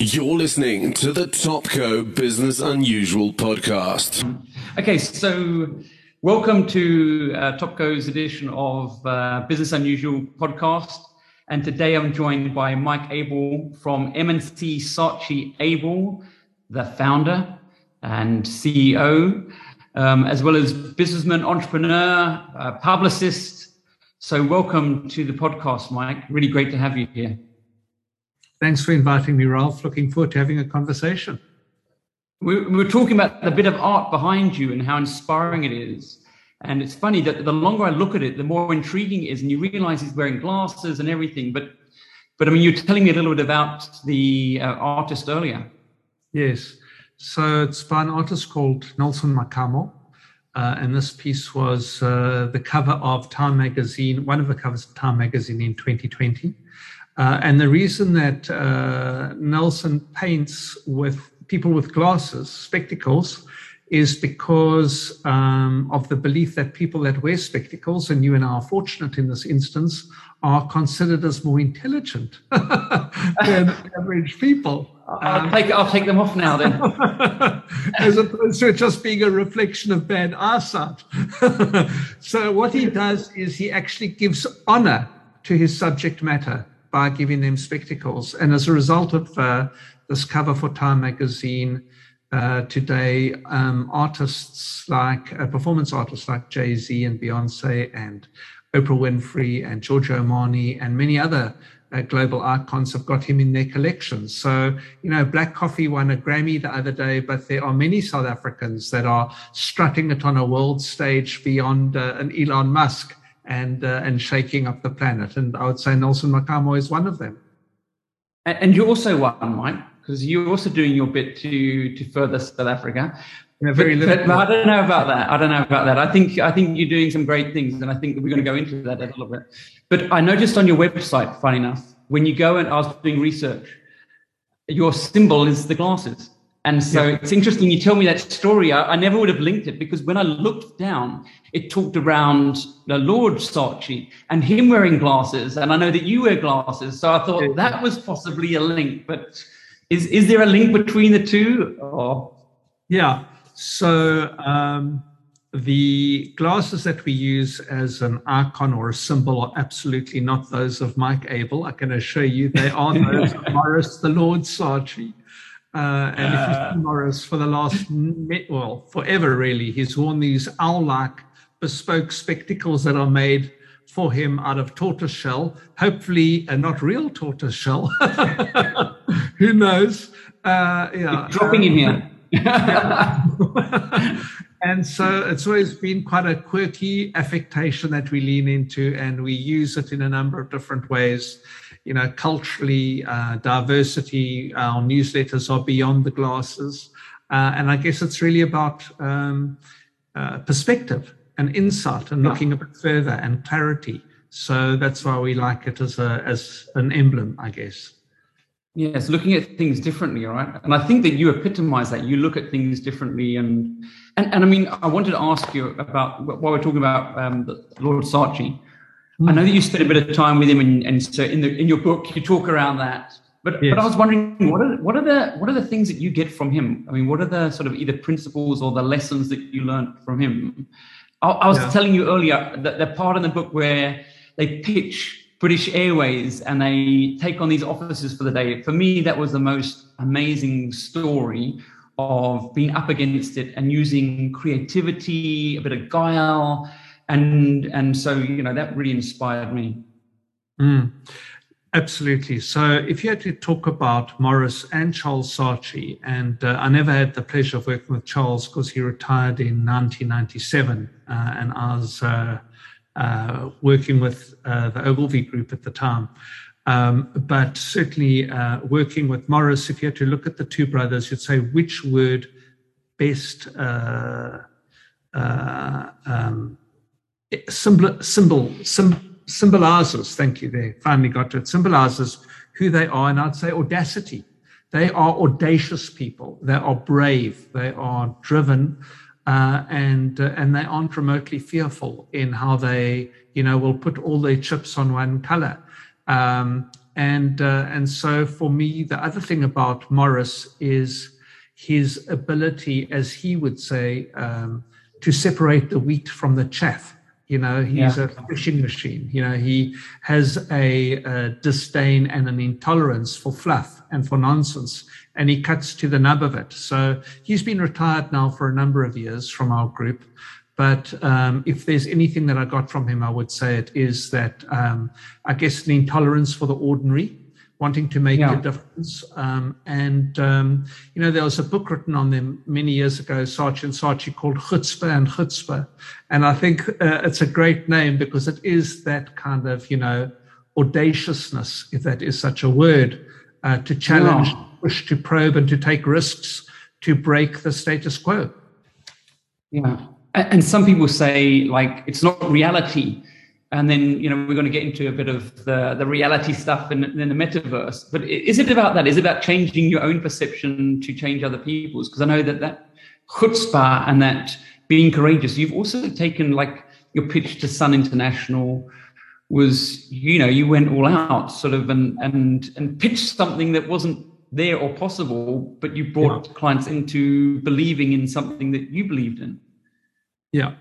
You're listening to the Topco Business Unusual podcast. Okay, so welcome to uh, Topco's edition of uh, Business Unusual podcast. And today I'm joined by Mike Abel from M&C Saatchi Abel, the founder and CEO, um, as well as businessman, entrepreneur, uh, publicist. So welcome to the podcast, Mike. Really great to have you here. Thanks for inviting me, Ralph. Looking forward to having a conversation. We, we were talking about the bit of art behind you and how inspiring it is. And it's funny that the longer I look at it, the more intriguing it is. And you realize he's wearing glasses and everything. But, but I mean, you're telling me a little bit about the uh, artist earlier. Yes. So it's by an artist called Nelson Makamo. Uh, and this piece was uh, the cover of Time magazine, one of the covers of Time magazine in 2020. Uh, and the reason that uh, Nelson paints with people with glasses, spectacles, is because um, of the belief that people that wear spectacles, and you and I are fortunate in this instance, are considered as more intelligent than average people. I'll, um, take, I'll take them off now then. as opposed to it just being a reflection of bad eyesight. so, what he does is he actually gives honor to his subject matter by giving them spectacles. And as a result of uh, this cover for Time magazine, uh, today, um, artists like uh, performance artists like Jay Z and Beyonce and Oprah Winfrey and Giorgio Armani and many other uh, global icons have got him in their collections. So, you know, Black Coffee won a Grammy the other day, but there are many South Africans that are strutting it on a world stage beyond uh, an Elon Musk and uh, and shaking up the planet. And I would say Nelson Makamo is one of them. And you're also one, Mike, because you're also doing your bit to to further South Africa. Yeah, very but, but, I don't know about that. I don't know about that. I think I think you're doing some great things, and I think we're going to go into that a little bit. But I noticed on your website, funny enough, when you go and I was doing research, your symbol is the glasses. And so yeah. it's interesting you tell me that story. I, I, never would have linked it because when I looked down, it talked around the Lord Saatchi and him wearing glasses. And I know that you wear glasses. So I thought yeah. that was possibly a link. But is, is there a link between the two? Or? Yeah. So um, the glasses that we use as an icon or a symbol are absolutely not those of Mike Abel. I can assure you they are those of Morris, the Lord Saatchi. Uh, and if uh. Morris for the last, well, forever really, he's worn these owl like bespoke spectacles that are made for him out of tortoise shell, hopefully uh, not real tortoise shell. Who knows? Uh, yeah. You're dropping in here. and so it's always been quite a quirky affectation that we lean into, and we use it in a number of different ways you know, culturally, uh, diversity, our newsletters are beyond the glasses. Uh, and I guess it's really about um, uh, perspective and insight and looking a bit further and clarity. So that's why we like it as a as an emblem, I guess. Yes, looking at things differently, right? And I think that you epitomize that. You look at things differently, and and, and I mean, I wanted to ask you about while we're talking about um, Lord Saatchi. I know hmm. that you spent a bit of time with him, and, and so in the in your book you talk around that. But yes. but I was wondering what are what are the what are the things that you get from him? I mean, what are the sort of either principles or the lessons that you learned from him? I, I was yeah. telling you earlier that the part in the book where they pitch British Airways and they take on these offices for the day. For me, that was the most amazing story of being up against it and using creativity, a bit of guile and and so you know that really inspired me. Mm, absolutely. So if you had to talk about morris and charles saatchi and uh, i never had the pleasure of working with charles because he retired in 1997 uh, and i was uh, uh working with uh, the ogilvy group at the time. Um, but certainly uh, working with morris if you had to look at the two brothers you'd say which word best um, symbol, symbol, symbolizes, thank you there, finally got to it, symbolizes who they are. And I'd say audacity. They are audacious people. They are brave. They are driven. Uh, and uh, and they aren't remotely fearful in how they you know will put all their chips on one color. Um, And uh, and so for me, the other thing about Morris is his ability, as he would say, um, to separate the wheat from the chaff. You know, he's yeah. a fishing machine. You know, he has a, a, disdain and an intolerance for fluff and for nonsense, and he cuts to the nub of it. So he's been retired now for a number of years from our group. But um, if there's anything that I got from him, I would say it is that um, I guess an intolerance for the ordinary, wanting to make yeah. a difference. Um, and, um, you know, there was a book written on them many years ago, Saatchi and Saatchi, called Chutzpah and Chutzpah. And I think uh, it's a great name because it is that kind of, you know, audaciousness, if that is such a word, uh, to challenge, yeah. push, to probe, and to take risks to break the status quo. Yeah and some people say like it's not reality and then you know we're going to get into a bit of the, the reality stuff in, in the metaverse but is it about that is it about changing your own perception to change other people's because i know that that chutzpah and that being courageous you've also taken like your pitch to sun international was you know you went all out sort of and and and pitched something that wasn't there or possible but you brought yeah. clients into believing in something that you believed in yeah.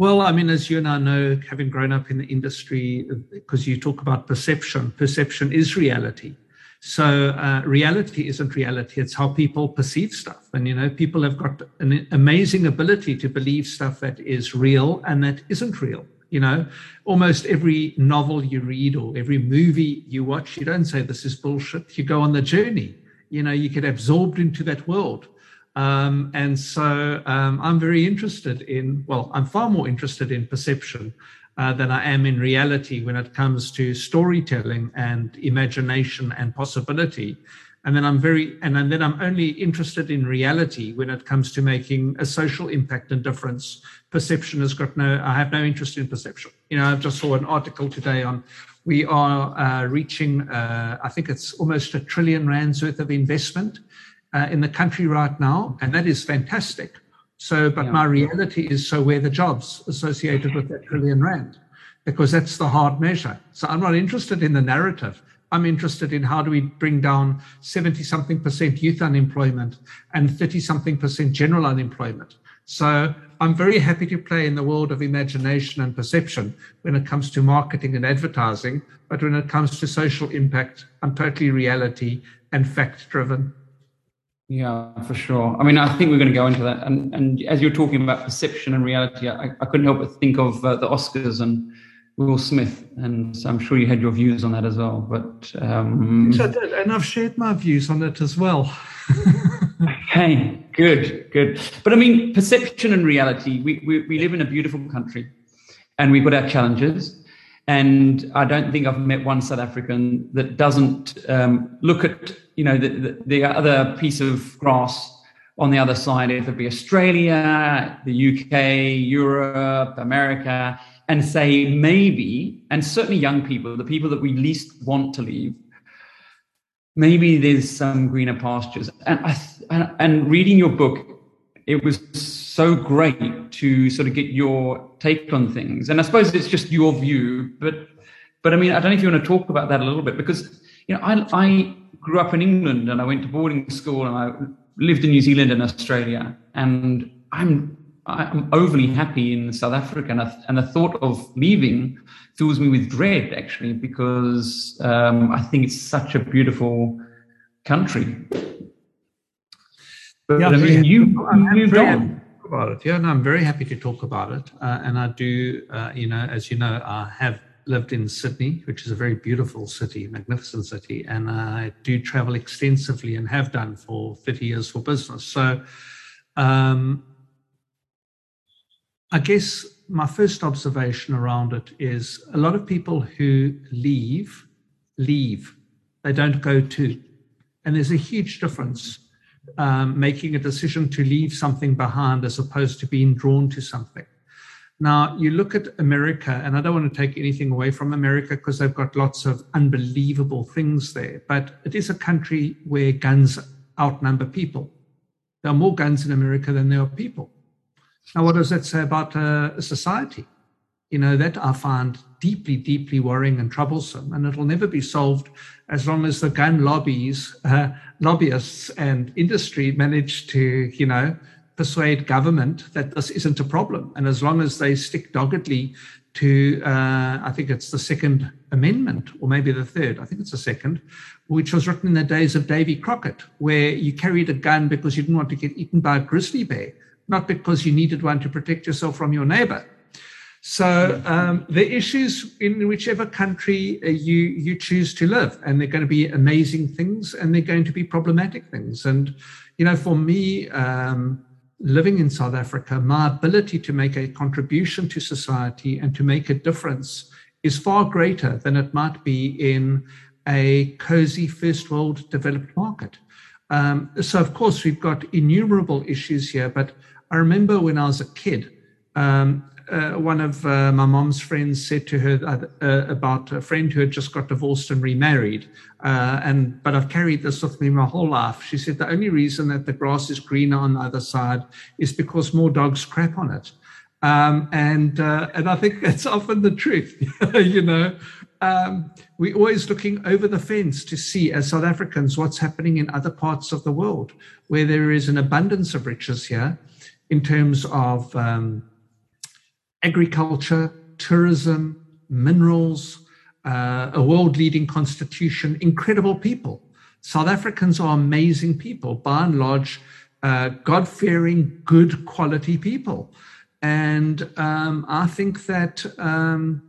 Well, I mean, as you and I know, having grown up in the industry, because you talk about perception, perception is reality. So uh, reality isn't reality; it's how people perceive stuff. And you know, people have got an amazing ability to believe stuff that is real and that isn't real. You know, almost every novel you read or every movie you watch, you don't say this is bullshit. You go on the journey. You know, you get absorbed into that world. Um, and so um, I'm very interested in, well, I'm far more interested in perception uh, than I am in reality when it comes to storytelling and imagination and possibility. And then I'm very, and then I'm only interested in reality when it comes to making a social impact and difference. Perception has got no, I have no interest in perception. You know, I've just saw an article today on we are uh, reaching, uh, I think it's almost a trillion rands worth of investment uh, in the country right now, and that is fantastic. So, but yeah. my reality is so where the jobs associated with that trillion rand, because that's the hard measure. So I'm not interested in the narrative. I'm interested in how do we bring down 70 something percent youth unemployment and 30 something percent general unemployment. So I'm very happy to play in the world of imagination and perception when it comes to marketing and advertising. But when it comes to social impact, I'm totally reality and fact driven. Yeah, for sure. I mean, I think we're going to go into that. And, and as you're talking about perception and reality, I, I couldn't help but think of uh, the Oscars and Will Smith. And I'm sure you had your views on that as well. But um, yes, I did. And I've shared my views on it as well. okay, good, good. But I mean, perception and reality, we, we, we live in a beautiful country and we've got our challenges. And I don't think I've met one South African that doesn't um, look at you know the, the, the other piece of grass on the other side, if it be Australia, the UK, Europe, America, and say maybe, and certainly young people, the people that we least want to leave, maybe there's some greener pastures. And I, and, and reading your book, it was so great to sort of get your take on things. And I suppose it's just your view, but but I mean, I don't know if you want to talk about that a little bit because you know I I grew up in England and I went to boarding school and I lived in New Zealand and Australia and I'm I'm overly happy in South Africa and, I, and the thought of leaving fills me with dread actually because um, I think it's such a beautiful country. But yeah, I mean, you, you moved on about it. Yeah, no, I'm very happy to talk about it. Uh, and I do, uh, you know, as you know, I have lived in Sydney, which is a very beautiful city, magnificent city, and I do travel extensively and have done for 30 years for business. So, um, I guess my first observation around it is a lot of people who leave, leave. They don't go to. And there's a huge difference um, making a decision to leave something behind as opposed to being drawn to something. Now, you look at America, and I don't want to take anything away from America because they've got lots of unbelievable things there, but it is a country where guns outnumber people. There are more guns in America than there are people. Now, what does that say about uh, a society? You know, that I find deeply, deeply worrying and troublesome, and it'll never be solved as long as the gun lobbies, uh, lobbyists, and industry manage to, you know, persuade government that this isn't a problem, and as long as they stick doggedly to, uh, I think it's the Second Amendment, or maybe the third, I think it's the second, which was written in the days of Davy Crockett, where you carried a gun because you didn't want to get eaten by a grizzly bear, not because you needed one to protect yourself from your neighbor. So um, the issues in whichever country uh, you you choose to live, and they're going to be amazing things, and they're going to be problematic things. And you know, for me, um, living in South Africa, my ability to make a contribution to society and to make a difference is far greater than it might be in a cozy first world developed market. Um, so, of course, we've got innumerable issues here. But I remember when I was a kid, um, uh, one of uh, my mom's friends said to her uh, uh, about a friend who had just got divorced and remarried. Uh, and but I've carried this with me my whole life. She said the only reason that the grass is greener on the other side is because more dogs crap on it. Um, and and I think that's often the truth. you know, um, we're always looking over the fence to see, as South Africans, what's happening in other parts of the world where there is an abundance of riches here in terms of um, agriculture, tourism, minerals, uh, a world leading constitution, incredible people. South Africans are amazing people, by and large, uh, God fearing, good quality people. And um, I think that. Um,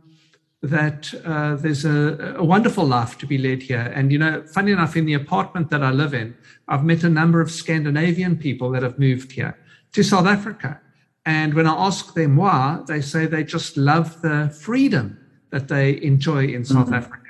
that uh, there's a, a, wonderful life to be led here. And, you know, funny enough, in the apartment that I live in, I've met a number of Scandinavian people that have moved here to South Africa. And when I ask them why, they say they just love the freedom that they enjoy in South mm-hmm. Africa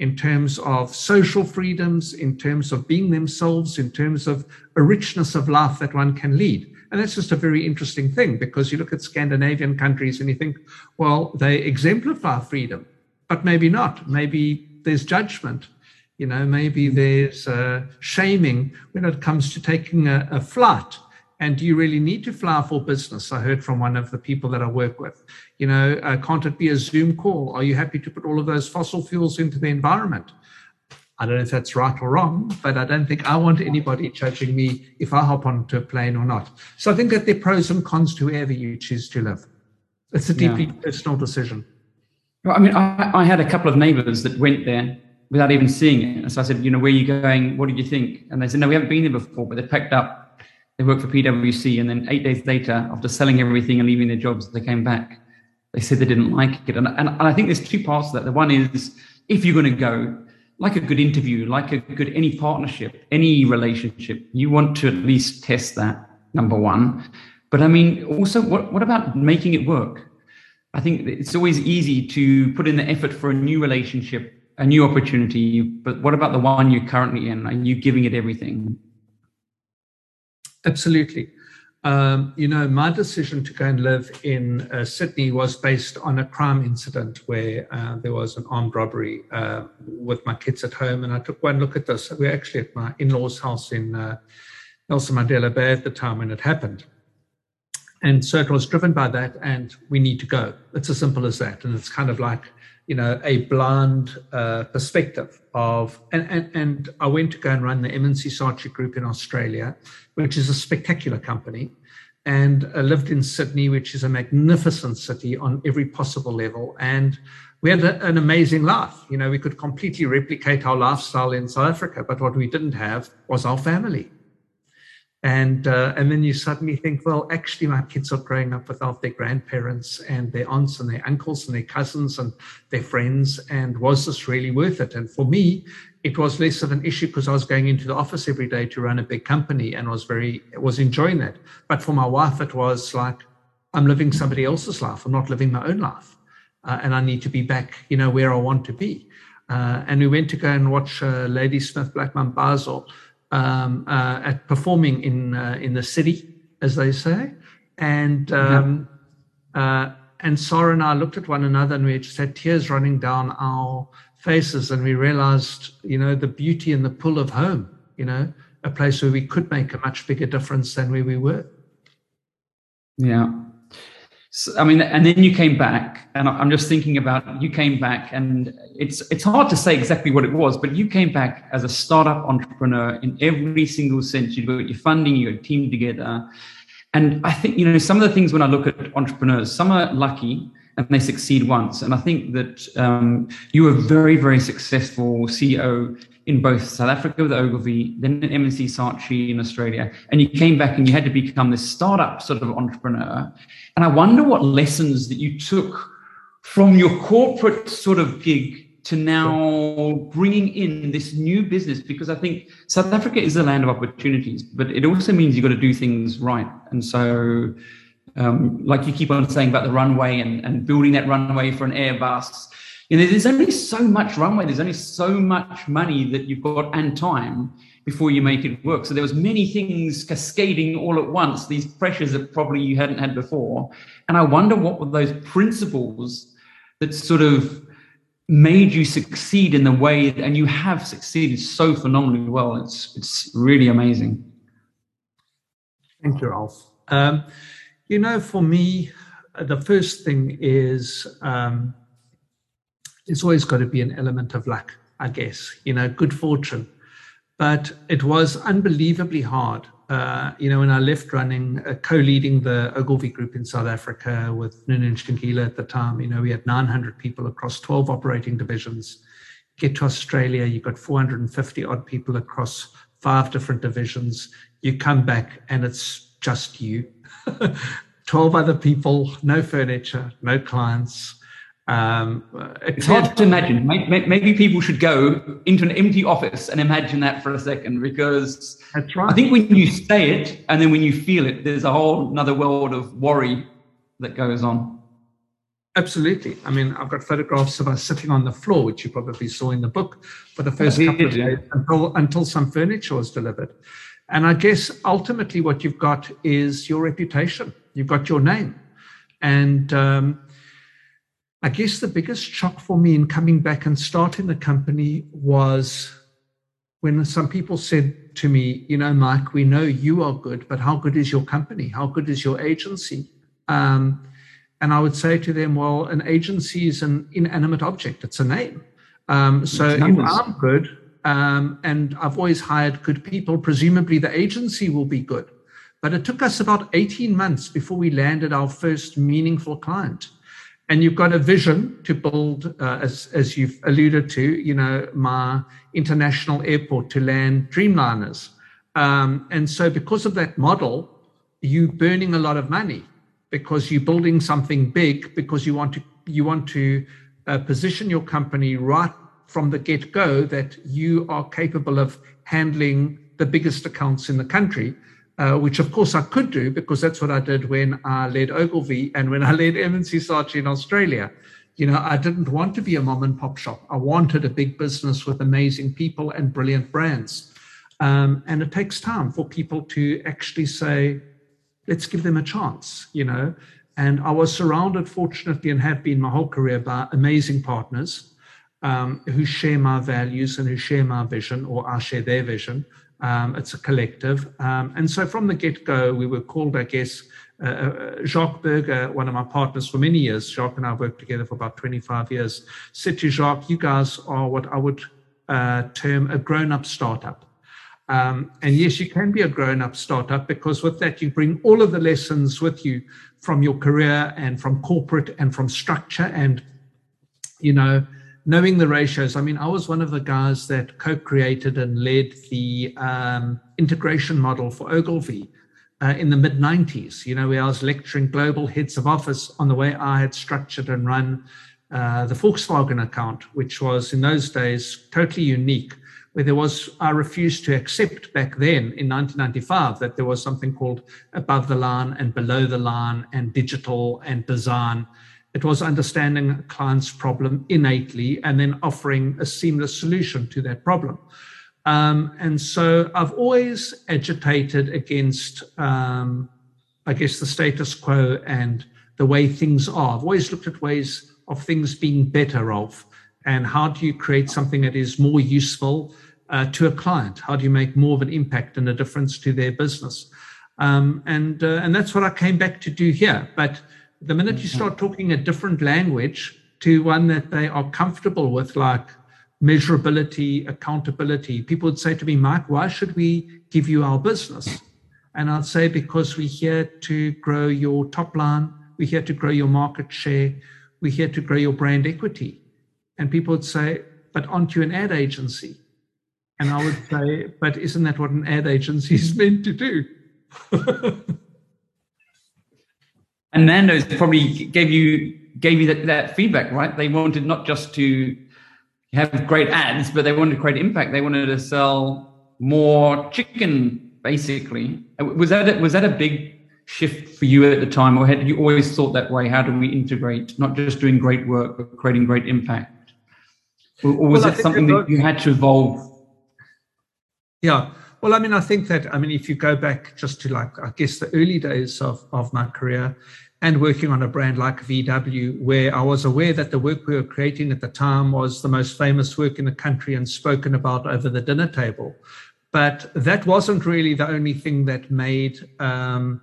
in terms of social freedoms, in terms of being themselves, in terms of a richness of life that one can lead. And that's just a very interesting thing because you look at Scandinavian countries and you think, well, they exemplify freedom, but maybe not. Maybe there's judgment. You know, maybe mm-hmm. there's uh, shaming when it comes to taking a, a flight and do you really need to fly for business? I heard from one of the people that I work with. You know, uh, can't it be a Zoom call? Are you happy to put all of those fossil fuels into the environment? I don't know if that's right or wrong, but I don't think I want anybody judging me if I hop onto a plane or not. So I think that there are pros and cons to wherever you choose to live. It's a deeply yeah. personal decision. Well, I mean, I, I, had a couple of neighbors that went there without even seeing it. And So I said, you know, where are you going? What did you think? And they said, no, we haven't been there before, but they packed up they worked for PwC, and then eight days later, after selling everything and leaving their jobs, they came back. They said they didn't like it, and, and, and I think there's two parts to that. The one is if you're going to go, like a good interview, like a good any partnership, any relationship, you want to at least test that. Number one, but I mean, also, what what about making it work? I think it's always easy to put in the effort for a new relationship, a new opportunity, but what about the one you're currently in? Are you giving it everything? Absolutely. Um, you know, my decision to go and live in uh, Sydney was based on a crime incident where uh, there was an armed robbery uh, with my kids at home. And I took one look at this. We were actually at my in law's house in uh, Nelson Mandela Bay at the time when it happened. And so it was driven by that, and we need to go. It's as simple as that. And it's kind of like, you know, a blind uh, perspective of, and, and, and I went to go and run the M&C Saatchi Group in Australia, which is a spectacular company, and I lived in Sydney, which is a magnificent city on every possible level. And we had a, an amazing life. You know, we could completely replicate our lifestyle in South Africa, but what we didn't have was our family and uh, and then you suddenly think, well, actually, my kids are growing up without their grandparents and their aunts and their uncles and their cousins and their friends. And was this really worth it? And for me, it was less of an issue because I was going into the office every day to run a big company and was very was enjoying that. But for my wife, it was like I'm living somebody else's life. I'm not living my own life, uh, and I need to be back, you know, where I want to be. Uh, and we went to go and watch uh, Ladysmith Black Mambazo um, uh, at performing in uh, in the city, as they say, and um, uh, and Sarah and I looked at one another and we just had tears running down our faces, and we realized, you know, the beauty and the pull of home, you know, a place where we could make a much bigger difference than where we were. Yeah. So, I mean, and then you came back, and I'm just thinking about you came back, and it's it's hard to say exactly what it was, but you came back as a startup entrepreneur in every single sense. You got your funding, you got team together, and I think you know some of the things when I look at entrepreneurs, some are lucky and they succeed once, and I think that um, you were very very successful CEO in both South Africa with Ogilvy, then at M&C Saatchi in Australia, and you came back and you had to become this startup sort of entrepreneur. And I wonder what lessons that you took from your corporate sort of gig to now bringing in this new business because I think South Africa is a land of opportunities, but it also means you've got to do things right. And so, um, like you keep on saying about the runway and, and building that runway for an Airbus, you know, there's only so much runway, there's only so much money that you've got and time before you make it work. So there was many things cascading all at once, these pressures that probably you hadn't had before. And I wonder what were those principles that sort of made you succeed in the way and you have succeeded so phenomenally well. It's it's really amazing. Thank you, Ralph. Um, you know, for me, the first thing is um, there's always got to be an element of luck, I guess, you know, good fortune. But it was unbelievably hard. Uh, you know, when I left running, uh, co-leading the Ogilvy Group in South Africa with Nunu Ntshingila at the time, you know, we had 900 people across 12 operating divisions. Get to Australia, you've got 450 odd people across five different divisions. You come back and it's just you. 12 other people, no furniture, no clients, um, it's hard to imagine. Maybe people should go into an empty office and imagine that for a second, because That's right. I think when you say it and then when you feel it, there's a whole another world of worry that goes on. Absolutely. I mean, I've got photographs of us sitting on the floor, which you probably saw in the book, for the first couple of days until, until some furniture was delivered. And I guess ultimately what you've got is your reputation. You've got your name. And um, I guess the biggest shock for me in coming back and starting the company was when some people said to me, you know, Mike, we know you are good, but how good is your company? How good is your agency? Um, and I would say to them, well, an agency is an inanimate object, it's a name. Um, so if I'm good um, and I've always hired good people, presumably the agency will be good. But it took us about 18 months before we landed our first meaningful client and you've got a vision to build, uh, as, as you've alluded to, you know, my international airport to land Dreamliners. Um, and so, because of that model, you are burning a lot of money because you're building something big because you want to you want to uh, position your company right from the get go that you are capable of handling the biggest accounts in the country uh, which of course I could do because that's what I did when I led Ogilvy and when I led M&C Saatchi in Australia. You know, I didn't want to be a mom and pop shop. I wanted a big business with amazing people and brilliant brands. Um, and it takes time for people to actually say, let's give them a chance, you know. And I was surrounded, fortunately, and have been my whole career by amazing partners um, who share my values and who share my vision, or I share their vision. Um, it's a collective. Um, and so from the get go, we were called, I guess, uh, uh, Jacques Burger, one of my partners for many years, Jacques and I worked together for about 25 years, said to Jacques, you guys are what I would uh, term a grown up startup. Um, and yes, you can be a grown up startup because with that, you bring all of the lessons with you from your career and from corporate and from structure and, you know, knowing the ratios. I mean, I was one of the guys that co-created and led the um, integration model for Ogilvy uh, in the mid 90s. You know, where I was lecturing global heads of office on the way I had structured and run uh, the Volkswagen account, which was in those days totally unique. Where there was, I refused to accept back then in 1995 that there was something called above the line and below the line and digital and design it was understanding a client's problem innately and then offering a seamless solution to that problem. Um, and so I've always agitated against, um, I guess, the status quo and the way things are. I've always looked at ways of things being better off and how do you create something that is more useful uh, to a client? How do you make more of an impact and a difference to their business? Um, and uh, and that's what I came back to do here. But The minute you start talking a different language to one that they are comfortable with, like measurability, accountability, people would say to me, Mike, why should we give you our business? And I'd say, because we're here to grow your top line, we're here to grow your market share, we're here to grow your brand equity. And people would say, but aren't you an ad agency? And I would say, but isn't that what an ad agency is meant to do? and Nando's probably gave you gave you that, that feedback, right? They wanted not just to have great ads, but they wanted to create impact. They wanted to sell more chicken, basically. Uh, was that a, was that a big shift for you at the time, or had you always thought that way? How do we integrate not just doing great work, but creating great impact? Or, or was well, it something that you had to evolve? Yeah. Well, I mean, I think that, I mean, if you go back just to like, I guess the early days of, of my career, and working on a brand like VW, where I was aware that the work we were creating at the time was the most famous work in the country and spoken about over the dinner table. But that wasn't really the only thing that made um,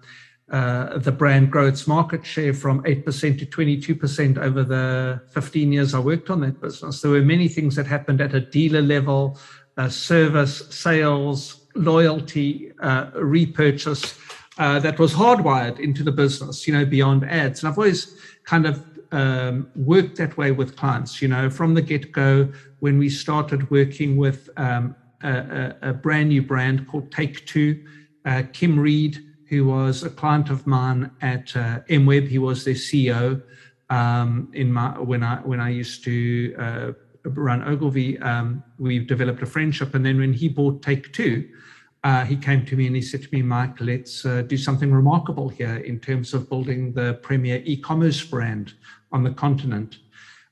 uh, the brand grow its market share from 8% to 22% over the 15 years I worked on that business. There were many things that happened at a dealer level, uh, service, sales, loyalty, uh, repurchase uh, that was hardwired into the business, you know, beyond ads. And I've always kind of um, worked that way with clients, you know, from the get go when we started working with um, a, a, brand new brand called Take Two. Uh, Kim Reid, who was a client of mine at uh, MWeb, he was their CEO um, in my when I when I used to uh, run Ogilvy. Um, we've developed a friendship, and then when he bought Take Two, uh, he came to me and he said to me, Mike, let's uh, do something remarkable here in terms of building the premier e-commerce brand on the continent.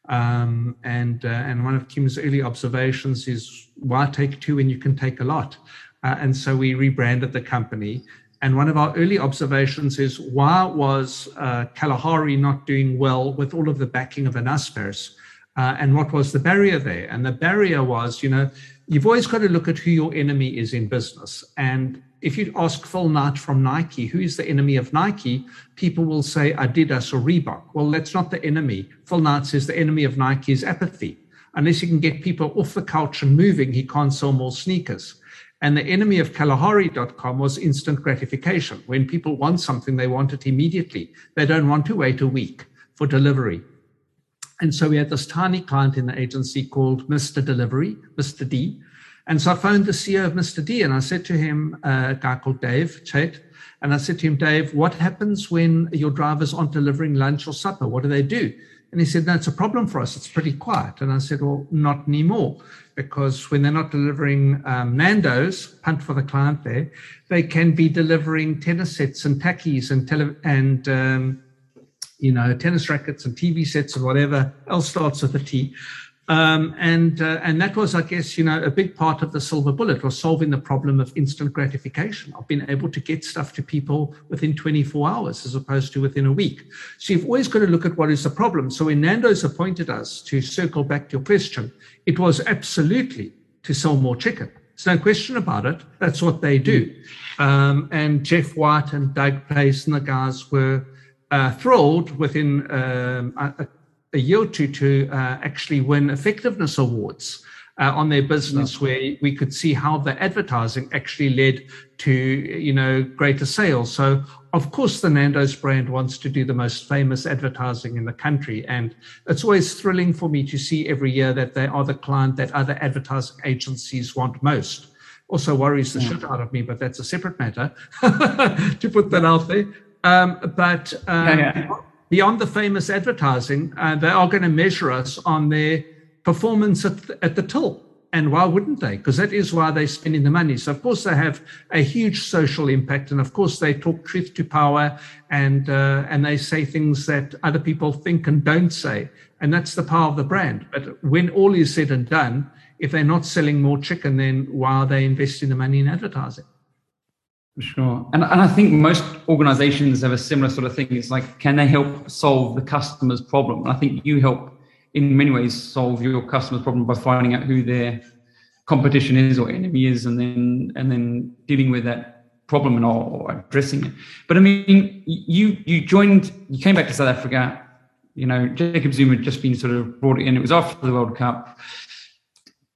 Um, and uh, and one of Kim's early observations is why take two when you can take a lot? Uh, and so we rebranded the company. And one of our early observations is why was uh, Kalahari not doing well with all of the backing of Naspers? Uh, and what was the barrier there? And the barrier was, you know, you've always got to look at who your enemy is in business. And if you ask Phil Knight from Nike, who is the enemy of Nike, people will say Adidas or Reebok. Well, that's not the enemy. Phil Knight says the enemy of Nike is apathy. Unless you can get people off the couch and moving, he can't sell more sneakers. And the enemy of Kalahari.com was instant gratification. When people want something, they want it immediately. They don't want to wait a week for delivery. And so we had this tiny client in the agency called Mr. Delivery, Mr. D. And so I phoned the CEO of Mr. D and I said to him, uh, a guy called Dave Chet, and I said to him, Dave, what happens when your drivers aren't delivering lunch or supper? What do they do? And he said, No, a problem for us. It's pretty quiet. And I said, Well, not anymore, because when they're not delivering um, Nando's, punt for the client there, they can be delivering tennis sets and tackies and, tele- and um, you know, tennis rackets and TV sets and whatever else starts with a T. Um, and uh, and that was, I guess, you know, a big part of the silver bullet was solving the problem of instant gratification. I've been able to get stuff to people within 24 hours as opposed to within a week. So you've always got to look at what is the problem. So when Nando's appointed us to circle back to your question, it was absolutely to sell more chicken. There's no question about it. That's what they do. Um, and Jeff White and Doug Pace and the guys were uh, thrilled within um, a, a, year or two to uh, actually win effectiveness awards uh, on their business, where we could see how the advertising actually led to you know greater sales. So of course, the Nando's brand wants to do the most famous advertising in the country, and it's always thrilling for me to see every year that they are the client that other advertising agencies want most also worries the yeah. shit out of me, but that's a separate matter to put that out there. Um, but um, yeah, yeah. beyond the famous advertising, uh, they are going to measure us on their performance at the, at the till. And why wouldn't they? Because that is why they're spending the money. So, of course, they have a huge social impact. And, of course, they talk truth to power and, uh, and they say things that other people think and don't say. And that's the power of the brand. But when all is said and done, if they're not selling more chicken, then why are they investing the money in advertising? Sure. And, and I think most organizations have a similar sort of thing. It's like, can they help solve the customer's problem? And I think you help in many ways solve your customer's problem by finding out who their competition is or enemy is and then and then dealing with that problem and or addressing it. But I mean, you you joined, you came back to South Africa. You know, Jacob Zuma had just been sort of brought in. It was after the World Cup.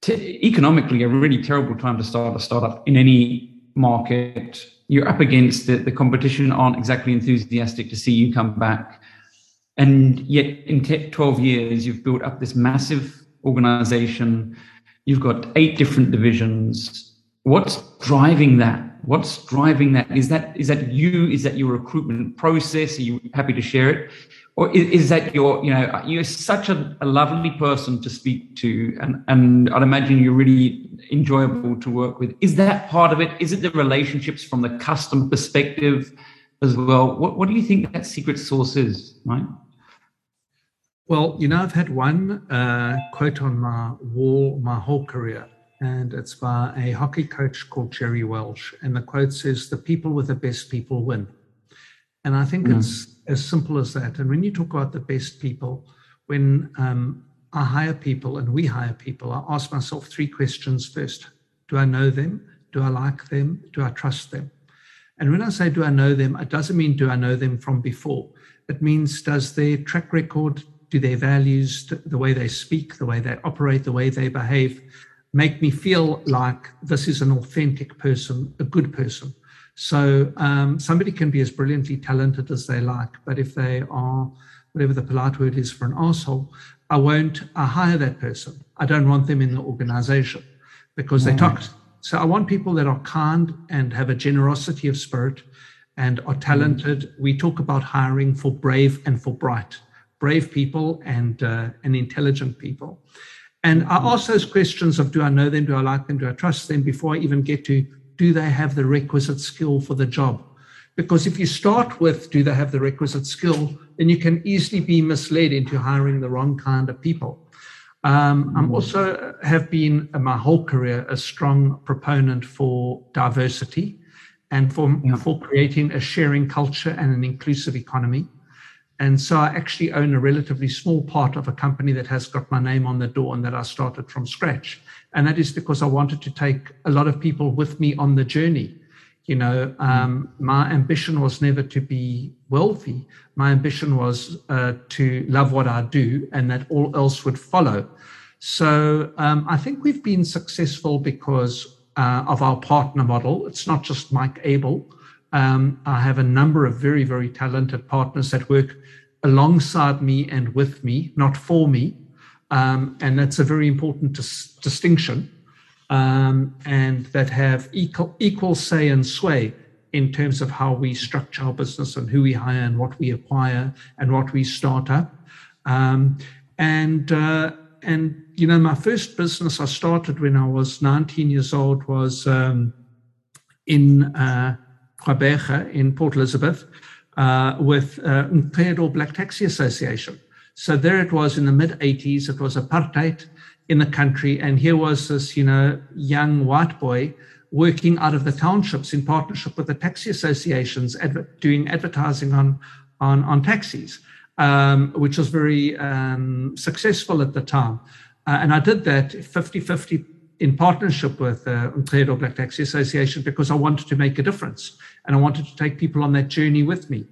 T- economically, a really terrible time to start a startup in any market. You're up against it. The competition aren't exactly enthusiastic to see you come back. And yet, in 12 years, you've built up this massive organization. You've got eight different divisions. What's driving that? What's driving that? Is that is that you? Is that your recruitment process? Are you happy to share it? Or is, is that your, you know, you're such a, a, lovely person to speak to, and, and I'd imagine you're really enjoyable to work with. Is that part of it? Is it the relationships from the customer perspective as well? What, what do you think that secret sauce is, Mike? Well, you know, I've had one uh, quote on my wall my whole career, and it's by a hockey coach called Jerry Welsh. And the quote says, The people with the best people win. And I think mm. it's as simple as that. And when you talk about the best people, when um, I hire people and we hire people, I ask myself three questions first Do I know them? Do I like them? Do I trust them? And when I say do I know them, it doesn't mean do I know them from before. It means does their track record do their values, the way they speak, the way they operate, the way they behave, make me feel like this is an authentic person, a good person. So um, somebody can be as brilliantly talented as they like, but if they are, whatever the polite word is for an asshole, I won't I hire that person. I don't want them in the organization because they talk. So I want people that are kind and have a generosity of spirit and are talented. Mm. We talk about hiring for brave and for bright brave people and uh, and intelligent people. And I ask those questions of do I know them, do I like them, do I trust them before I even get to do they have the requisite skill for the job? Because if you start with do they have the requisite skill, then you can easily be misled into hiring the wrong kind of people. Um, I'm also have been uh, my whole career a strong proponent for diversity and for, yeah. for creating a sharing culture and an inclusive economy. And so I actually own a relatively small part of a company that has got my name on the door and that I started from scratch. And that is because I wanted to take a lot of people with me on the journey. You know, um, my ambition was never to be wealthy. My ambition was uh, to love what I do and that all else would follow. So um, I think we've been successful because uh, of our partner model. It's not just Mike Abel. Um, I have a number of very, very talented partners that work alongside me and with me, not for me. Um, and that's a very important dis- distinction. Um, and that have equal, equal say and sway in terms of how we structure our business and who we hire and what we acquire and what we start up. Um, and uh, and you know, my first business I started when I was 19 years old was um, in uh, in Port Elizabeth uh, with uh, Umqedo Black Taxi Association. So there it was in the mid 80s. It was apartheid in the country, and here was this, you know, young white boy working out of the townships in partnership with the taxi associations, adver- doing advertising on on on taxis, um, which was very um, successful at the time. Uh, and I did that 50 50 in partnership with uh, Umqedo Black Taxi Association because I wanted to make a difference and I wanted to take people on that journey with me.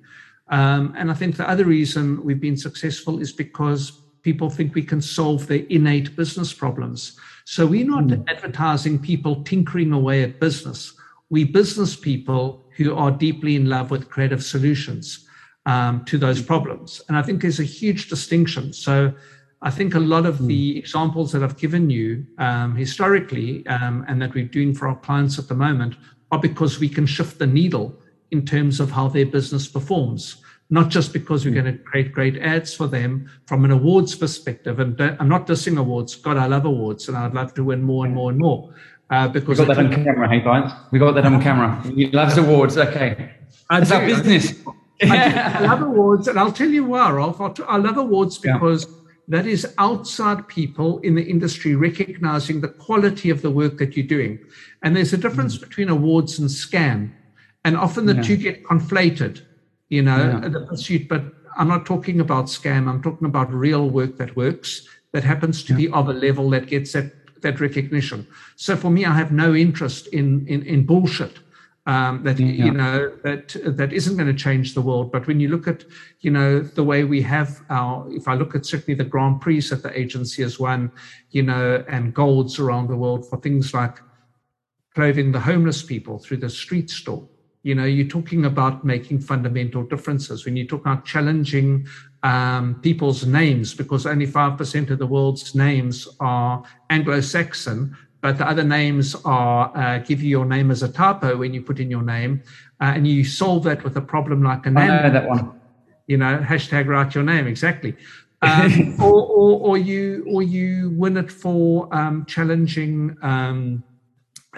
Um, and I think the other reason we've been successful is because people think we can solve their innate business problems. So we're not mm. advertising people tinkering away at business. We business people who are deeply in love with creative solutions um, to those problems. And I think there's a huge distinction. So I think a lot of the hmm. examples that I've given you um, historically um, and that we're doing for our clients at the moment are because we can shift the needle in terms of how their business performs, not just because we're hmm. going to create great ads for them from an awards perspective. And I'm not dissing awards. God, I love awards and I'd love to win more and more and more. Uh, because we got that on camera, hey guys. We got that on camera. He loves awards. Okay, it's our business. I, I, love awards, and I'll tell you why, Rolf. I love awards because yeah that is outside people in the industry recognizing the quality of the work that you're doing. And there's a difference mm. between awards and scam. And often the yeah. two get conflated, you know, yeah. the pursuit. But I'm not talking about scam. I'm talking about real work that works, that happens to yeah. be of a level that gets that, that recognition. So for me, I have no interest in, in, in bullshit. Um, that yeah. you know that that isn't going to change the world. But when you look at you know the way we have our, if I look at certainly the Grand Prix that the agency has won, you know, and golds around the world for things like clothing the homeless people through the street store. You know, you're talking about making fundamental differences. When you talk about challenging um, people's names, because only five percent of the world's names are Anglo-Saxon, but the other names are uh, give you your name as a typo when you put in your name, uh, and you solve that with a problem like a name. I know that one. You know, hashtag write your name exactly. Um, or, or, or, you or you win it for um, challenging um,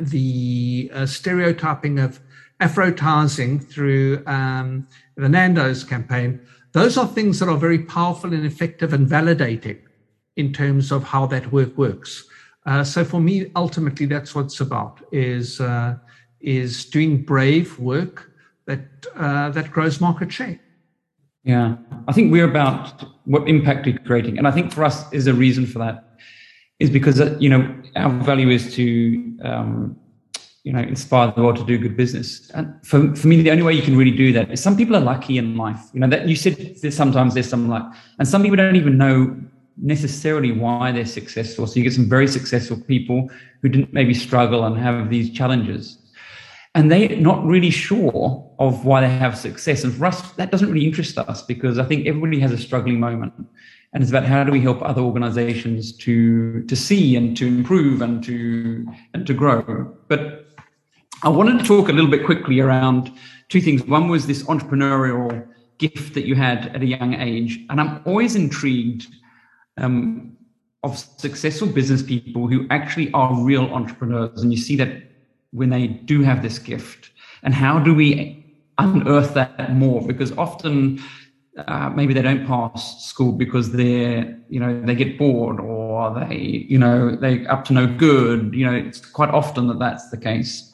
the uh, stereotyping of Afrotising through um, the Nando's campaign. Those are things that are very powerful and effective and validating in terms of how that work works. Uh, so for me, ultimately, that's what it's about: is uh, is doing brave work that uh, that grows market share. Yeah, I think we're about what impact we're creating, and I think for us is a reason for that is because uh, you know our value is to um, you know inspire the world to do good business. And for for me, the only way you can really do that is some people are lucky in life. You know that you said sometimes there's some luck, and some people don't even know necessarily why they're successful. So you get some very successful people who didn't maybe struggle and have these challenges. And they're not really sure of why they have success. And for us, that doesn't really interest us because I think everybody has a struggling moment. And it's about how do we help other organizations to to see and to improve and to and to grow. But I wanted to talk a little bit quickly around two things. One was this entrepreneurial gift that you had at a young age. And I'm always intrigued um, of successful business people who actually are real entrepreneurs. And you see that when they do have this gift. And how do we unearth that more? Because often uh, maybe they don't pass school because they're, you know, they get bored or they, you know, they up to no good. You know, it's quite often that that's the case.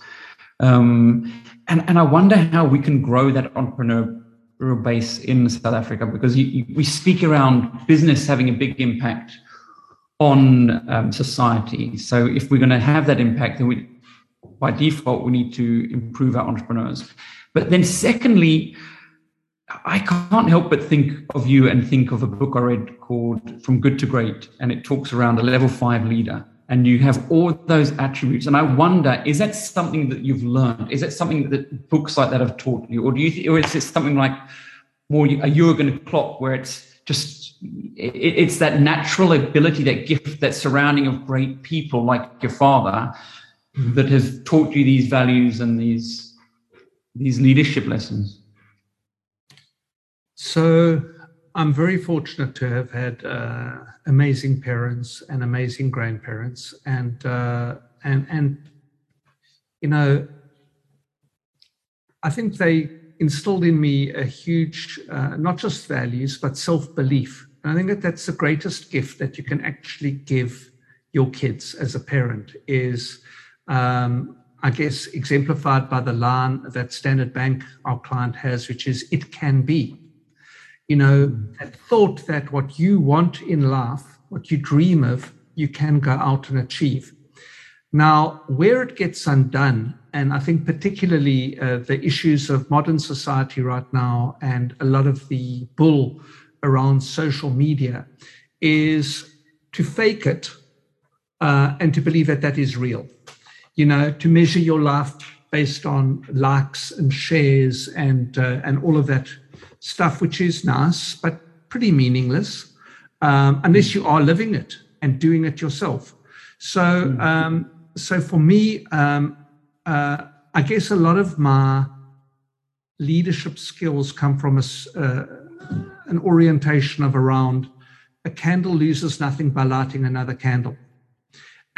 Um, and, and I wonder how we can grow that entrepreneur base in South Africa because you, you, we speak around business having a big impact on um, society. So if we're going to have that impact, then we, by default, we need to improve our entrepreneurs. But then, secondly, I can't help but think of you and think of a book I read called From Good to Great, and it talks around a level five leader. And you have all those attributes. And I wonder, is that something that you've learned? Is that something that books like that have taught you? Or do you, or is it something like more a Jurgen Klopp, where it's just, it, it's that natural ability, that gift, that surrounding of great people like your father that has taught you these values and these, these leadership lessons? So I'm very fortunate to have had uh, amazing parents and amazing grandparents, and uh, and and you know, I think they instilled in me a huge, uh, not just values but self belief. And I think that that's the greatest gift that you can actually give your kids as a parent is. Um, I guess exemplified by the line that Standard Bank, our client, has, which is "It can be." You know, that thought that what you want in life, what you dream of, you can go out and achieve. Now, where it gets undone, and I think particularly uh, the issues of modern society right now and a lot of the bull around social media, is to fake it uh, and to believe that that is real. You know, to measure your life based on likes and shares and uh, and all of that stuff which is nice but pretty meaningless um, unless you are living it and doing it yourself. So, hmm. um, so for me, um, uh, I guess a lot of my leadership skills come from a, uh, an orientation of around a candle loses nothing by lighting another candle.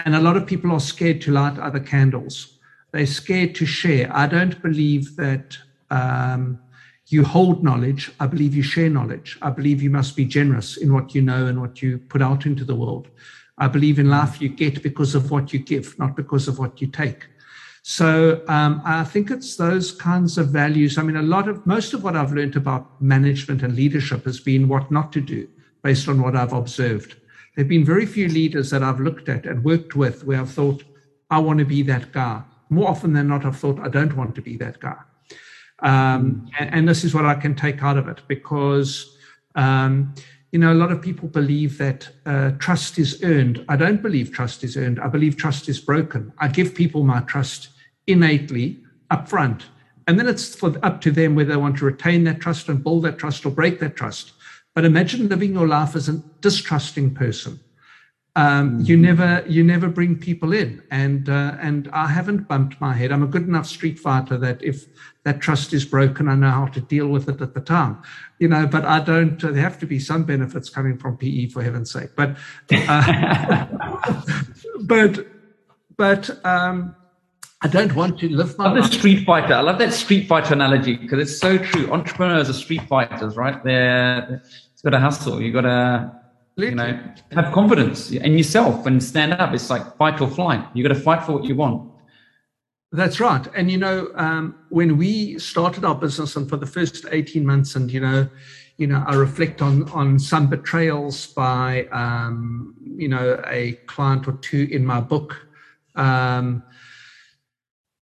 And a lot of people are scared to light other candles. They're scared to share. I don't believe that um, you hold knowledge. I believe you share knowledge. I believe you must be generous in what you know and what you put out into the world. I believe in life you get because of what you give, not because of what you take. So um, I think it's those kinds of values. I mean, a lot of most of what I've learned about management and leadership has been what not to do based on what I've observed. There have been very few leaders that I've looked at and worked with where I've thought, I want to be that guy more often than not, I've thought, I don't want to be that guy. Um, and, and, this is what I can take out of it because, um, you know, a lot of people believe that uh, trust is earned. I don't believe trust is earned. I believe trust is broken. I give people my trust innately up front. And then it's for, up to them whether they want to retain that trust and build that trust or break that trust. But imagine living your life as a distrusting person um, you mm-hmm. never you never bring people in and uh, and I haven't bumped my head I'm a good enough street fighter that if that trust is broken I know how to deal with it at the time you know but I don't uh, there have to be some benefits coming from PE for heaven's sake but uh, but but um, I don't want to live my I love the street fighter. I love that street fighter analogy because it's so true. Entrepreneurs are street fighters, right? They're, it's got a hustle. You got to you know, have confidence in yourself and stand up. It's like fight or flight. You got to fight for what you want. That's right. And, you know, um, when we started our business and for the first 18 months, and, you know, you know, I reflect on, on some betrayals by, um, you know, a client or two in my book. Um,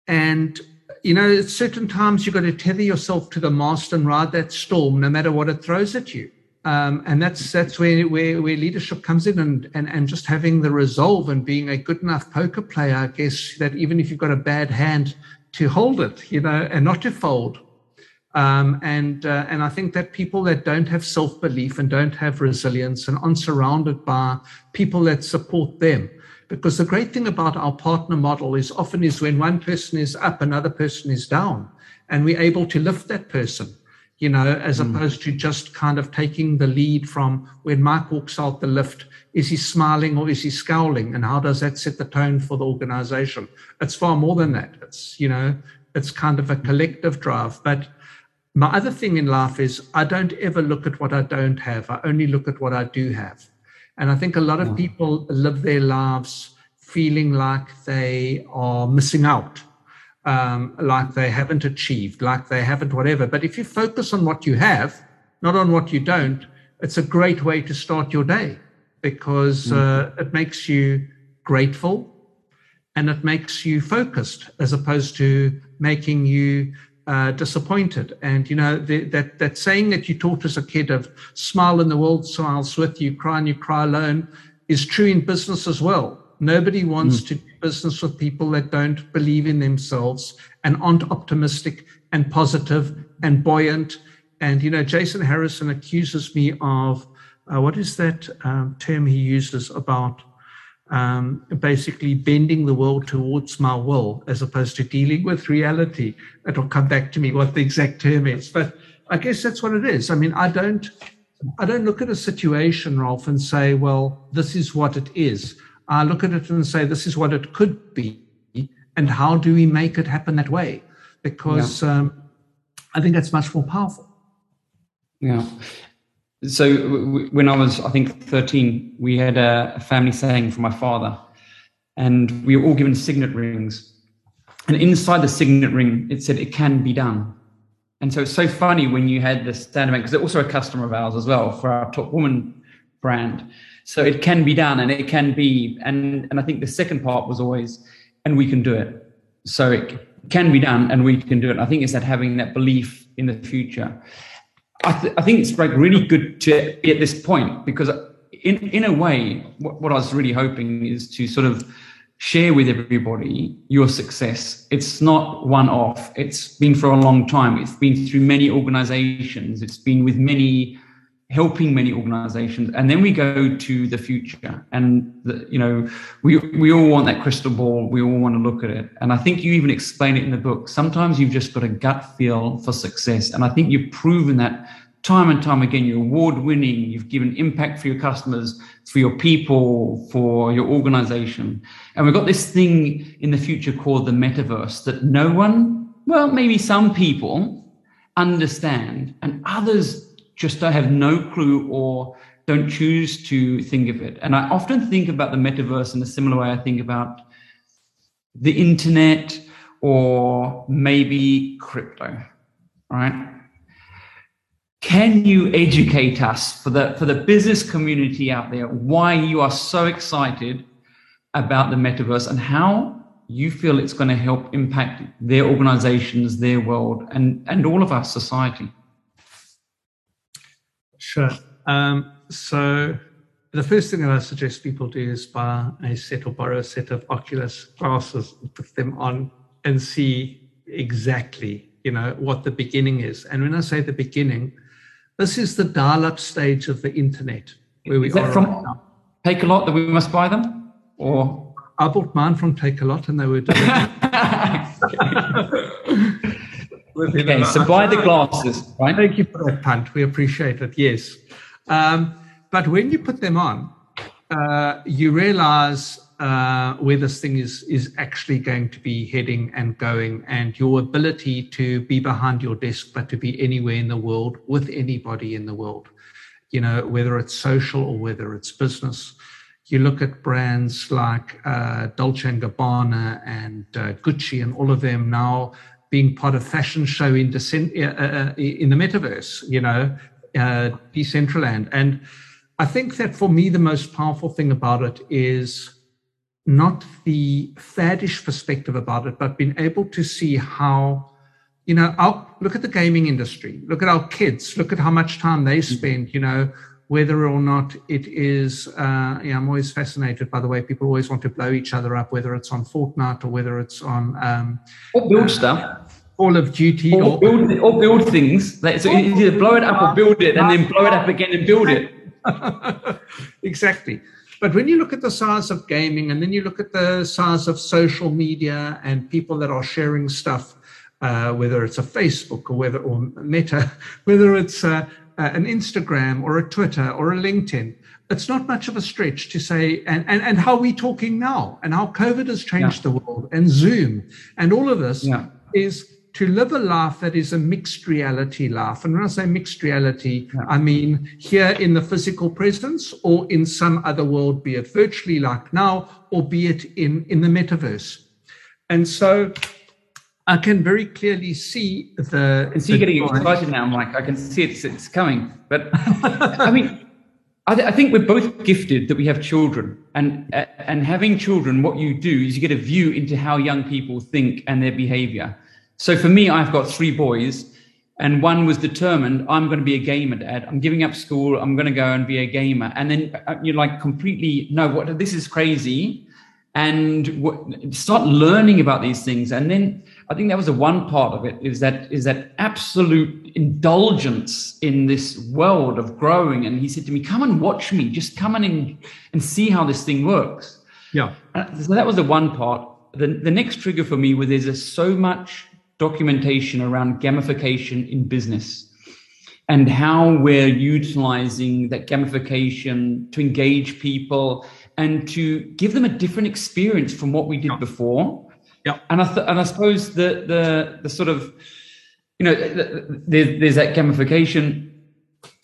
and, you know, at certain times you've got to tether yourself to the mast and ride that storm, no matter what it throws at you. Um, and that's that's where, where where leadership comes in and, and and just having the resolve and being a good enough poker player, I guess that even if you've got a bad hand to hold it, you know, and not to fold. Um, and uh, and I think that people that don't have self belief and don't have resilience and aren't surrounded by people that support them, because the great thing about our partner model is often is when one person is up, another person is down, and we're able to lift that person you know, as mm. opposed to just kind of taking the lead from when Mike walks out the lift, is he smiling or is he scowling? And how does that set the tone for the organization? It's far more than that. It's, you know, it's kind of a collective drive. But my other thing in life is I don't ever look at what I don't have. I only look at what I do have. And I think a lot of hmm. people live their lives feeling like they are missing out um, like they haven't achieved, like they haven't whatever. But if you focus on what you have, not on what you don't, it's a great way to start your day because uh, mm-hmm. uh, it makes you grateful and it makes you focused as opposed to making you uh, disappointed. And you know the, that that saying that you taught as a kid of "smile and the world smiles with you, cry and you cry alone" is true in business as well. Nobody wants mm. to do business with people that don't believe in themselves and aren't optimistic and positive and buoyant. And, you know, Jason Harrison accuses me of uh, what is that um, term he uses about um, basically bending the world towards my will as opposed to dealing with reality. It'll come back to me what the exact term is. But I guess that's what it is. I mean, I don't. I don't look at a situation, Rolf, and say, well, this is what it is. I look at it and say, this is what it could be. And how do we make it happen that way? Because yeah. um, I think that's much more powerful. Yeah. So w- when I was, I think, 13, we had a family saying from my father, and we were all given signet rings. And inside the signet ring, it said, it can be done. And so it's so funny when you had the stand because they're also a customer of ours as well for our top woman brand. So it can be done and it can be, and, and I think the second part was always, and we can do it. So it can be done and we can do it. I think it's that having that belief in the future. I, th- I think it's like really good to be at this point because in, in a way, what, what I was really hoping is to sort of share with everybody your success. It's not one off. It's been for a long time. It's been through many organizations. It's been with many helping many organizations. And then we go to the future. And the, you know we we all want that crystal ball. We all want to look at it. And i think you even explain it in the book. Sometimes you've just got a gut feel for success. And i think you've proven that time and time again. You're award winning you've given impact for your customers for your people for your organization. And we've got this thing in the future called the metaverse that no one well maybe some people understand and others just don't have no clue or don't choose to think of it. And I often think about the metaverse in a similar way I think about the internet or maybe crypto, right? Can you educate us for the for the business community out there why you are so excited about the metaverse and how you feel it's going to help impact their organizations, their world, and, and all of our society? Sure. Um, so the first thing that I suggest people do is buy a set or borrow a set of Oculus glasses, put them on, and see exactly, you know, what the beginning is. And when I say the beginning, this is the dial-up stage of the internet where we is that are from right now. Takealot that we must buy them, or I bought mine from Takealot, and they were okay, so buy the glasses, right? Thank you for that punt. We appreciate it. Yes. Um, but when you put them on, uh, you realize uh, where this thing is is actually going to be heading and going, and your ability to be behind your desk, but to be anywhere in the world with anybody in the world. You know, whether it's social or whether it's business. You look at brands like uh, Dolce and Gabbana and uh, Gucci and all of them now being part of fashion show in, decent, uh, uh, in the metaverse, you know, uh, Decentraland. And I think that for me, the most powerful thing about it is not the faddish perspective about it, but being able to see how, you know, our, look at the gaming industry, look at our kids, look at how much time they spend, you know, whether or not it is, uh, yeah, I'm always fascinated by the way people always want to blow each other up, whether it's on Fortnite or whether it's on um, Or build stuff, Call of Duty or or build, or build things. Like, so either blow it up or build it, and then blow it up again and build it. exactly. But when you look at the size of gaming and then you look at the size of social media and people that are sharing stuff, uh, whether it's a Facebook or whether or Meta, whether it's uh, uh, an Instagram or a Twitter or a LinkedIn, it's not much of a stretch to say, and, and, and how we're talking now and how COVID has changed the world and Zoom and all of this Yeah. is to live a life that is a mixed reality life. And when I say mixed reality, I mean here in the physical presence or in some other world, be it virtually like now, or be it in, in the metaverse. And so I can very clearly see the. I see you the getting excited now, Mike. I can see it's, it's coming. But I mean, I, th- I think we're both gifted that we have children, and uh, and having children, what you do is you get a view into how young people think and their behaviour. So for me, I've got three boys, and one was determined. I'm going to be a gamer, Dad. I'm giving up school. I'm going to go and be a gamer. And then uh, you're like completely no. What this is crazy and w- start learning about these things and then i think that was the one part of it is that is that absolute indulgence in this world of growing and he said to me come and watch me just come in and, and see how this thing works Yeah. uh, so that was the one part. The, the next trigger for me was there's so much documentation around gamification in business and how we're utilizing that gamification to engage people and to give them a different experience from what we did before. Yeah. And I th- and I suppose the the the sort of you know th- th- there's there's that gamification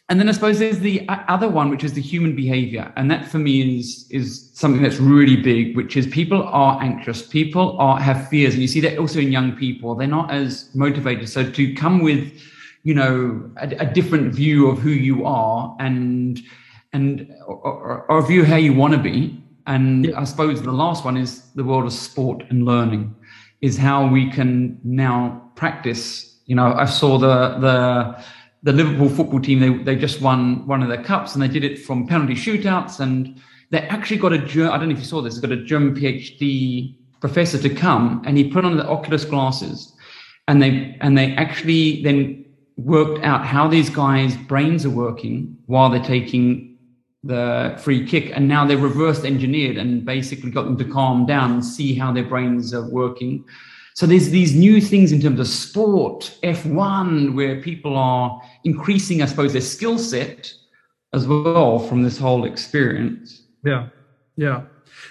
and then I suppose there's the other one, which is the human behavior, and that for me is is something that's really big, which is people are anxious, people are have fears, and you see that also in young people. They're not as motivated. So to come with, you know, a, a different view of who you are and and or, or, or view how you want to be, and I suppose the last one is the world of sport and learning, is how we can now practice. You know, I saw the the the Liverpool football team, they, they just won one of their cups and they did it from penalty shootouts. And they actually got a, I don't know if you saw this, they got a German PhD professor to come and he put on the Oculus glasses and they, and they actually then worked out how these guys' brains are working while they're taking the free kick. And now they're reverse engineered and basically got them to calm down and see how their brains are working. So there's these new things in terms of sport, F1, where people are increasing, I suppose, their skill set as well from this whole experience. Yeah, yeah.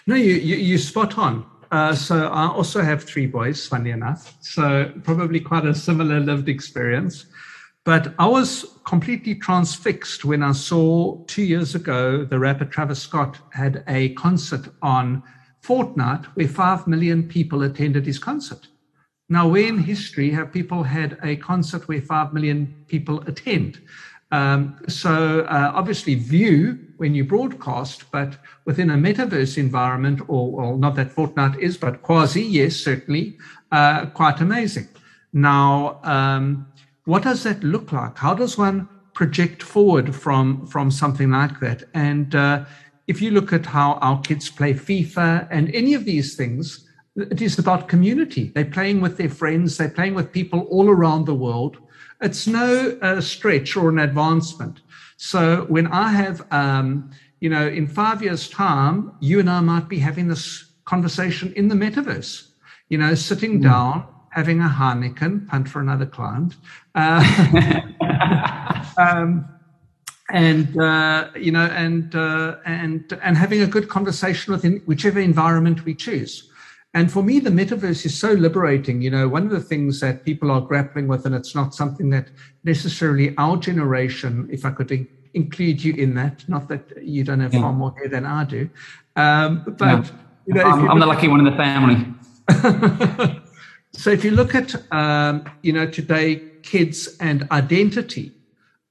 No, you you you spot on. Uh, so I also have three boys, funny enough. So probably quite a similar lived experience. But I was completely transfixed when I saw two years ago the rapper Travis Scott had a concert on Fortnite where five million people attended his concert. Now, where in history have people had a concert where five million people attend? Um, so uh, obviously view when you broadcast, but within a metaverse environment, or well, not that Fortnite is, but quasi, yes, certainly, uh, quite amazing. Now, um, what does that look like? How does one project forward from from something like that? And uh, if you look at how our kids play FIFA and any of these things, it is about community. They're playing with their friends, they're playing with people all around the world. It's no uh, stretch or an advancement. So when I have, um, you know, in five years' time, you and I might be having this conversation in the metaverse, you know, sitting mm. down, having a Heineken, punt for another client. Uh, um, and uh, you know, and uh, and and having a good conversation within whichever environment we choose. And for me, the metaverse is so liberating. You know, one of the things that people are grappling with, and it's not something that necessarily our generation, if I could in- include you in that, not that you don't have yeah. far more hair than I do, um, but yeah. you know, I'm, I'm the lucky one in the family. so if you look at um, you know today, kids and identity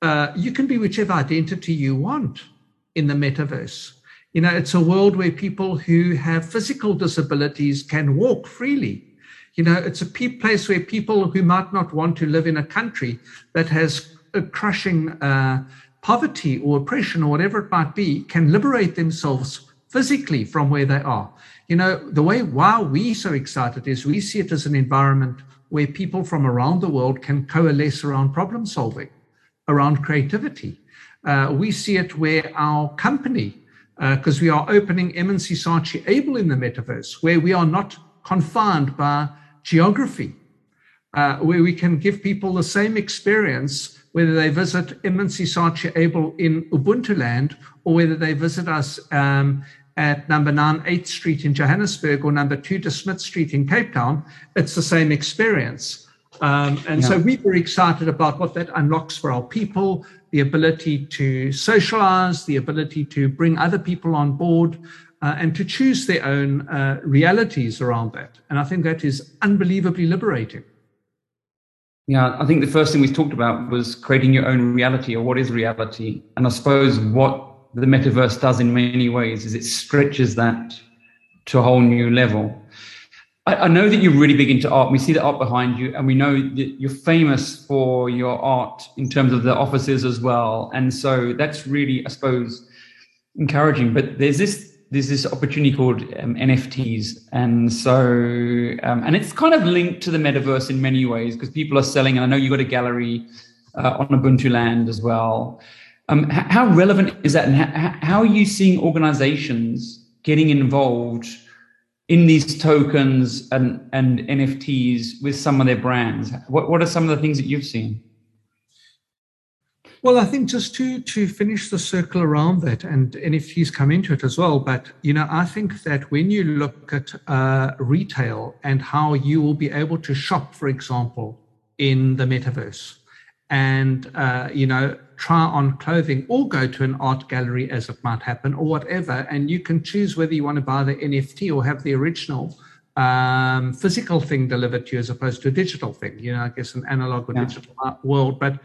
uh, you can be whichever identity you want in the metaverse. You know, it's a world where people who have physical disabilities can walk freely. You know, it's a place where people who might not want to live in a country that has a crushing uh, poverty or oppression or whatever it might be can liberate themselves physically from where they are. You know, the way why we are so excited is we see it as an environment where people from around the world can coalesce around problem solving around creativity. Uh, we see it where our company, because uh, we are opening M&C Saatchi Abel in the metaverse, where we are not confined by geography, uh, where we can give people the same experience whether they visit M&C Saatchi Abel in Ubuntu land or whether they visit us um, at number 9 8th Street in Johannesburg or number 2 De Smit Street in Cape Town, it's the same experience. Um, and yeah. so we were excited about what that unlocks for our people the ability to socialize, the ability to bring other people on board, uh, and to choose their own uh, realities around that. And I think that is unbelievably liberating. Yeah, I think the first thing we talked about was creating your own reality or what is reality. And I suppose what the metaverse does in many ways is it stretches that to a whole new level. I, I, know that you're really big into art. We see the art behind you, and we know that you're famous for your art in terms of the offices as well. And so that's really, I suppose, encouraging. But there's this there's this opportunity called um, NFTs, and so um, and it's kind of linked to the metaverse in many ways because people are selling. And I know you've got a gallery uh, on Ubuntu land as well. Um, how relevant is that, and how, are you seeing organizations getting involved? in these tokens and, and NFTs with some of their brands? What, what are some of the things that you've seen? Well, I think just to to finish the circle around that, and NFTs come into it as well. But you know, I think that when you look at uh, retail and how you will be able to shop, for example, in the metaverse, and uh, you know, try on clothing or go to an art gallery as it might happen or whatever. And you can choose whether you want to buy the NFT or have the original um, physical thing delivered to you as opposed to a digital thing, you know, I guess an analog or yeah. digital world. But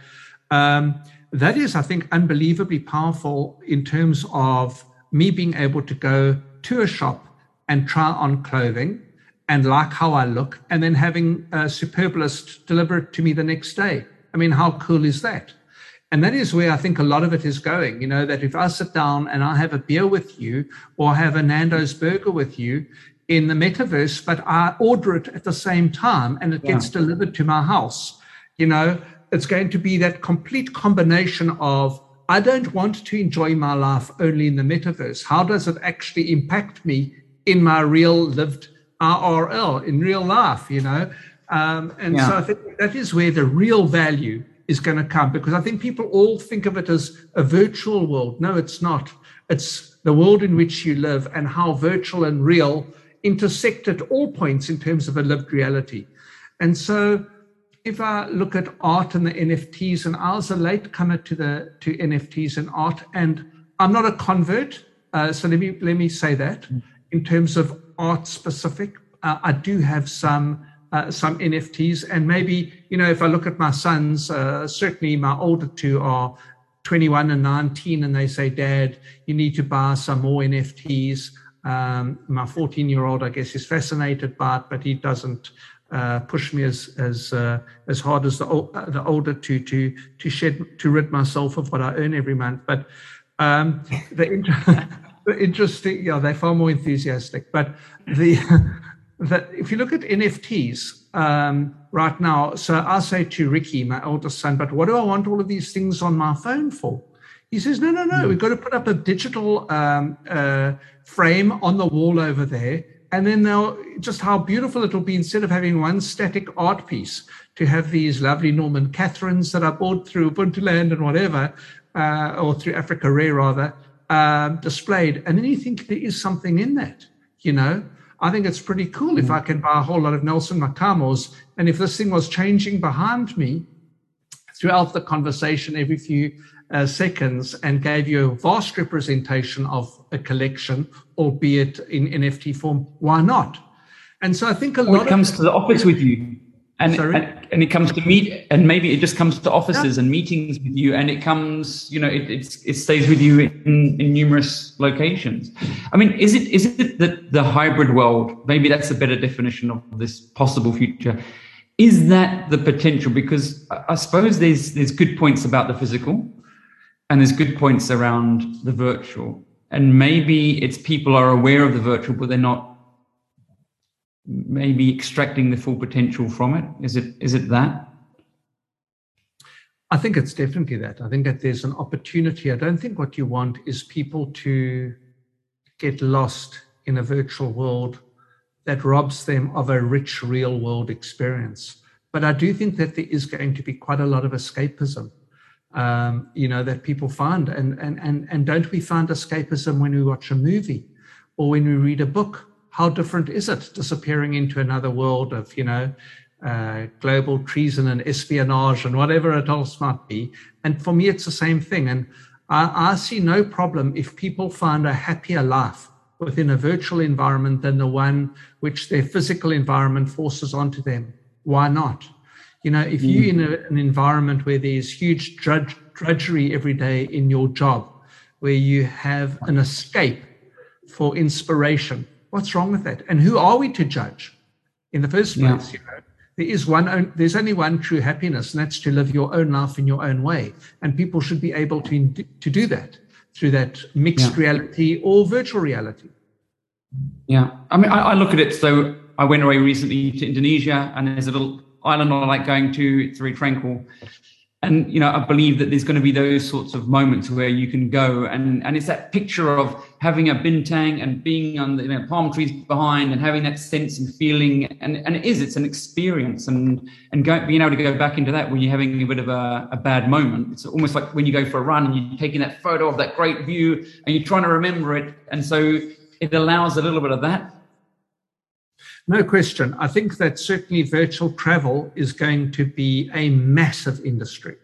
um, that is, I think, unbelievably powerful in terms of me being able to go to a shop and try on clothing and like how I look, and then having a Superbalist deliver it to me the next day. I mean, how cool is that? And that is where I think a lot of it is going. You know, that if I sit down and I have a beer with you or have a Nando's burger with you in the metaverse, but I order it at the same time and it yeah. gets delivered to my house, you know, it's going to be that complete combination of I don't want to enjoy my life only in the metaverse. How does it actually impact me in my real lived IRL, in real life, you know? Um, and yeah. so I think that is where the real value is going to come because I think people all think of it as a virtual world. No, it's not. It's the world in which you live and how virtual and real intersect at all points in terms of a lived reality. And so if I look at art and the NFTs, and I was a late comer to the to NFTs and art, and I'm not a convert. Uh, so let me let me say that in terms of art specific, uh, I do have some uh, some NFTs. And maybe, you know, if I look at my sons, uh, certainly my older two are 21 and 19 and they say, Dad, you need to buy some more NFTs. Um, my 14 year old, I guess, is fascinated by it, but he doesn't uh, push me as as uh, as hard as the uh, the older to to to shed to rid myself of what I earn every month. But um, the, the interesting, yeah, they're far more enthusiastic. But the that if you look at NFTs um, right now, so I say to Ricky, my oldest son, but what do I want all of these things on my phone for? He says, no, no, no, we've got to put up a digital um, uh, frame on the wall over there. And then they'll just how beautiful it'll be instead of having one static art piece to have these lovely Norman Catherines that I bought through Ubuntu Land and whatever, uh, or through Africarare rather, um, displayed. And then you think there is something in that, you know? I think it's pretty cool if. I can buy a whole lot of Nelson Makamos. And if this thing was changing behind me throughout the conversation every few uh, seconds and gave you a vast representation of a collection, albeit in NFT form, why not? And so I think a lot. It comes to the office with you and, and, and it comes to meet and maybe it just comes to offices yeah. and meetings with you and it comes you know it, it stays with you in, in numerous locations. I mean is it is it that the hybrid world maybe that's a better definition of this possible future is that the potential? Because i suppose there's there's good points about the physical and there's good points around the virtual. And maybe it's people are aware of the virtual but they're not maybe extracting the full potential from it? Is it is it that? I think it's definitely that. I think that there's an opportunity. I don't think what you want is people to get lost in a virtual world that robs them of a rich real world experience. But I do think that there is going to be quite a lot of escapism, um, you know, that people find. And, and, and, and don't we find escapism when we watch a movie or when we read a book how different is it disappearing into another world of, you know, uh, global treason and espionage and whatever it else might be? And for me, it's the same thing. And I, I see no problem if people find a happier life within a virtual environment than the one which their physical environment forces onto them. Why not? You know, if you're in a, an environment where there's huge drudge, drudgery every day in your job, where you have an escape for inspiration, What's wrong with that? And who are we to judge in the first place? Yeah. You know, there is one. There's only one true happiness, and that's to live your own life in your own way. And people should be able to to do that through that mixed yeah. reality or virtual reality. Yeah, I mean, I, I look at it. So I went away recently to Indonesia, and there's a little island I like going to. It's very tranquil, and you know i believe that there's going to be those sorts of moments where you can go and and it's that picture of having a bintang and being on the you know, palm trees behind and having that sense and feeling. And and it is it's an experience. And and being able to go back into that when you're having a bit of a, a bad moment. It's almost like when you go for a run and you're taking that photo of that great view and you're trying to remember it. And so it allows a little bit of that no question. I think that certainly virtual travel is going to be a massive industry.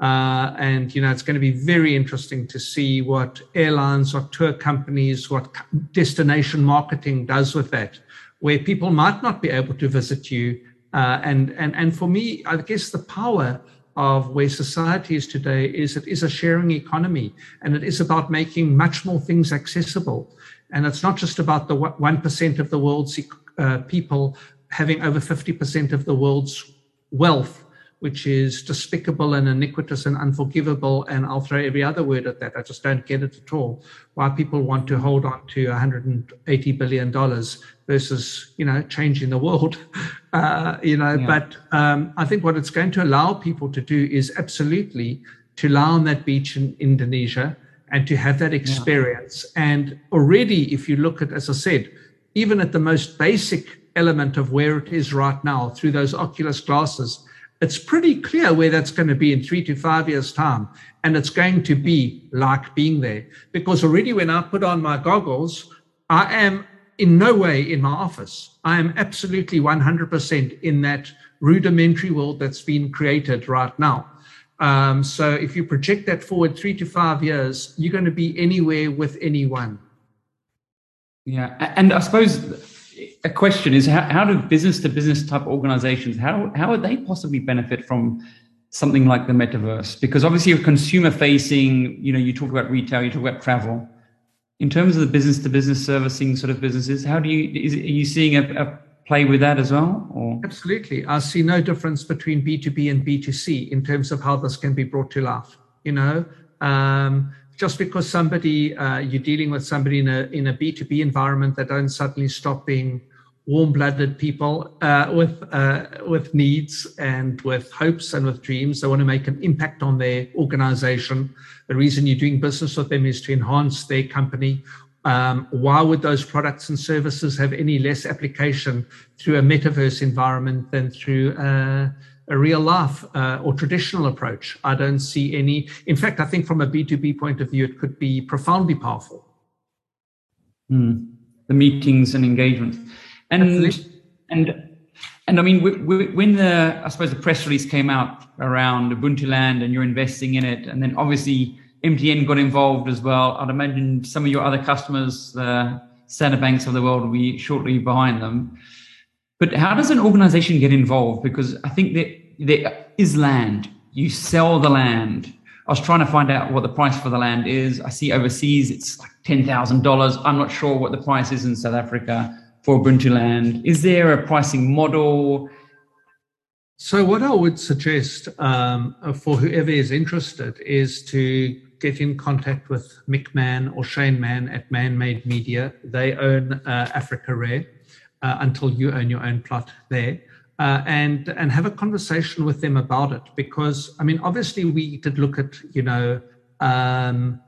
Uh, and you know it's going to be very interesting to see what airlines or tour companies what destination marketing does with that where people might not be able to visit you uh, and and and for me i guess the power of where society is today is it is a sharing economy and it is about making much more things accessible and it's not just about the 1% of the world's uh, people having over 50% of the world's wealth, which is despicable and iniquitous and unforgivable. And I'll throw every other word at that. I just don't get it at all. Why people want to hold on to 180 billion dollars versus you know changing the world, uh, you know. Yeah. But um, I think what it's going to allow people to do is absolutely to lie on that beach in Indonesia and to have that experience. Yeah. And already, if you look at, as I said, even at the most basic element of where it is right now through those Oculus glasses, it's pretty clear where that's going to be in three to five years' time. And it's going to be like being there. Because already when I put on my goggles, I am in no way in my office. I am absolutely 100% in that rudimentary world that's been created right now. Um, so if you project that forward three to five years, you're going to be anywhere with anyone. Yeah, and I suppose a question is how, how do business to business type organizations how how would they possibly benefit from something like the metaverse? Because obviously you're consumer facing, you know, you talk about retail, you talk about travel. In terms of the business to business servicing sort of businesses, how do you, is, are you seeing a, a play with that as well? Or? Absolutely. I see no difference between B2B and B2C in terms of how this can be brought to life. You know, um, just because somebody, uh, you're dealing with somebody in a, in a B2B environment that don't suddenly stop being warm-blooded people uh, with uh, with needs and with hopes and with dreams. They want to make an impact on their organization. The reason you're doing business with them is to enhance their company. Um, why would those products and services have any less application through a metaverse environment than through uh, a real life uh, or traditional approach? I don't see any. In fact, I think from a B2B point of view, it could be profoundly powerful. Mm. The meetings and engagements and Absolutely. and and I mean, when the I suppose the press release came out around Ubuntu Land and you're investing in it, and then obviously MTN got involved as well. I'd imagine some of your other customers, the Standard Banks of the world, will be shortly behind them. But how does an organization get involved? Because I think that there is land. You sell the land. I was trying to find out what the price for the land is. I see overseas it's like ten thousand dollars. I'm not sure what the price is in South Africa for Ubuntu Land? Is there a pricing model? So, what I would suggest um, for whoever is interested is to get in contact with Mic Mann or Shane Mann at Mann Made Media. They own uh, Africarare uh, until you own your own plot there. Uh, and and have a conversation with them about it because I mean obviously we did look at you know um,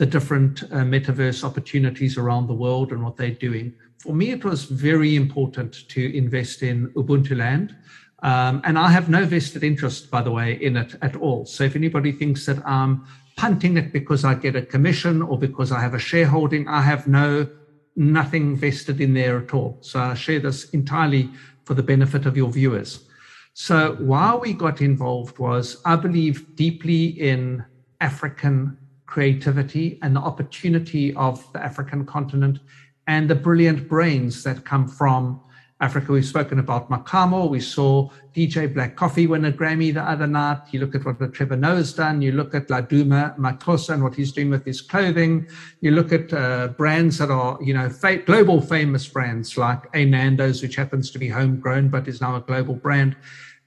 the different uh, metaverse opportunities around the world and what they're doing for me, it was very important to invest in Ubuntu Land. Um, and I have no vested interest, by the way, in it at all. So if anybody thinks that I'm punting it because I get a commission or because I have a shareholding, I have no nothing vested in there at all. So I share this entirely for the benefit of your viewers. So why we got involved was I believe deeply in African creativity and the opportunity of the African continent and the brilliant brains that come from Africa. We've spoken about Makamo. We saw DJ Black Coffee win a Grammy the other night. You look at what the Trevor Noah's done. You look at Laduma Makosa and what he's doing with his clothing. You look at uh, brands that are, you know, fa- global famous brands like A Nando's, which happens to be homegrown but is now a global brand.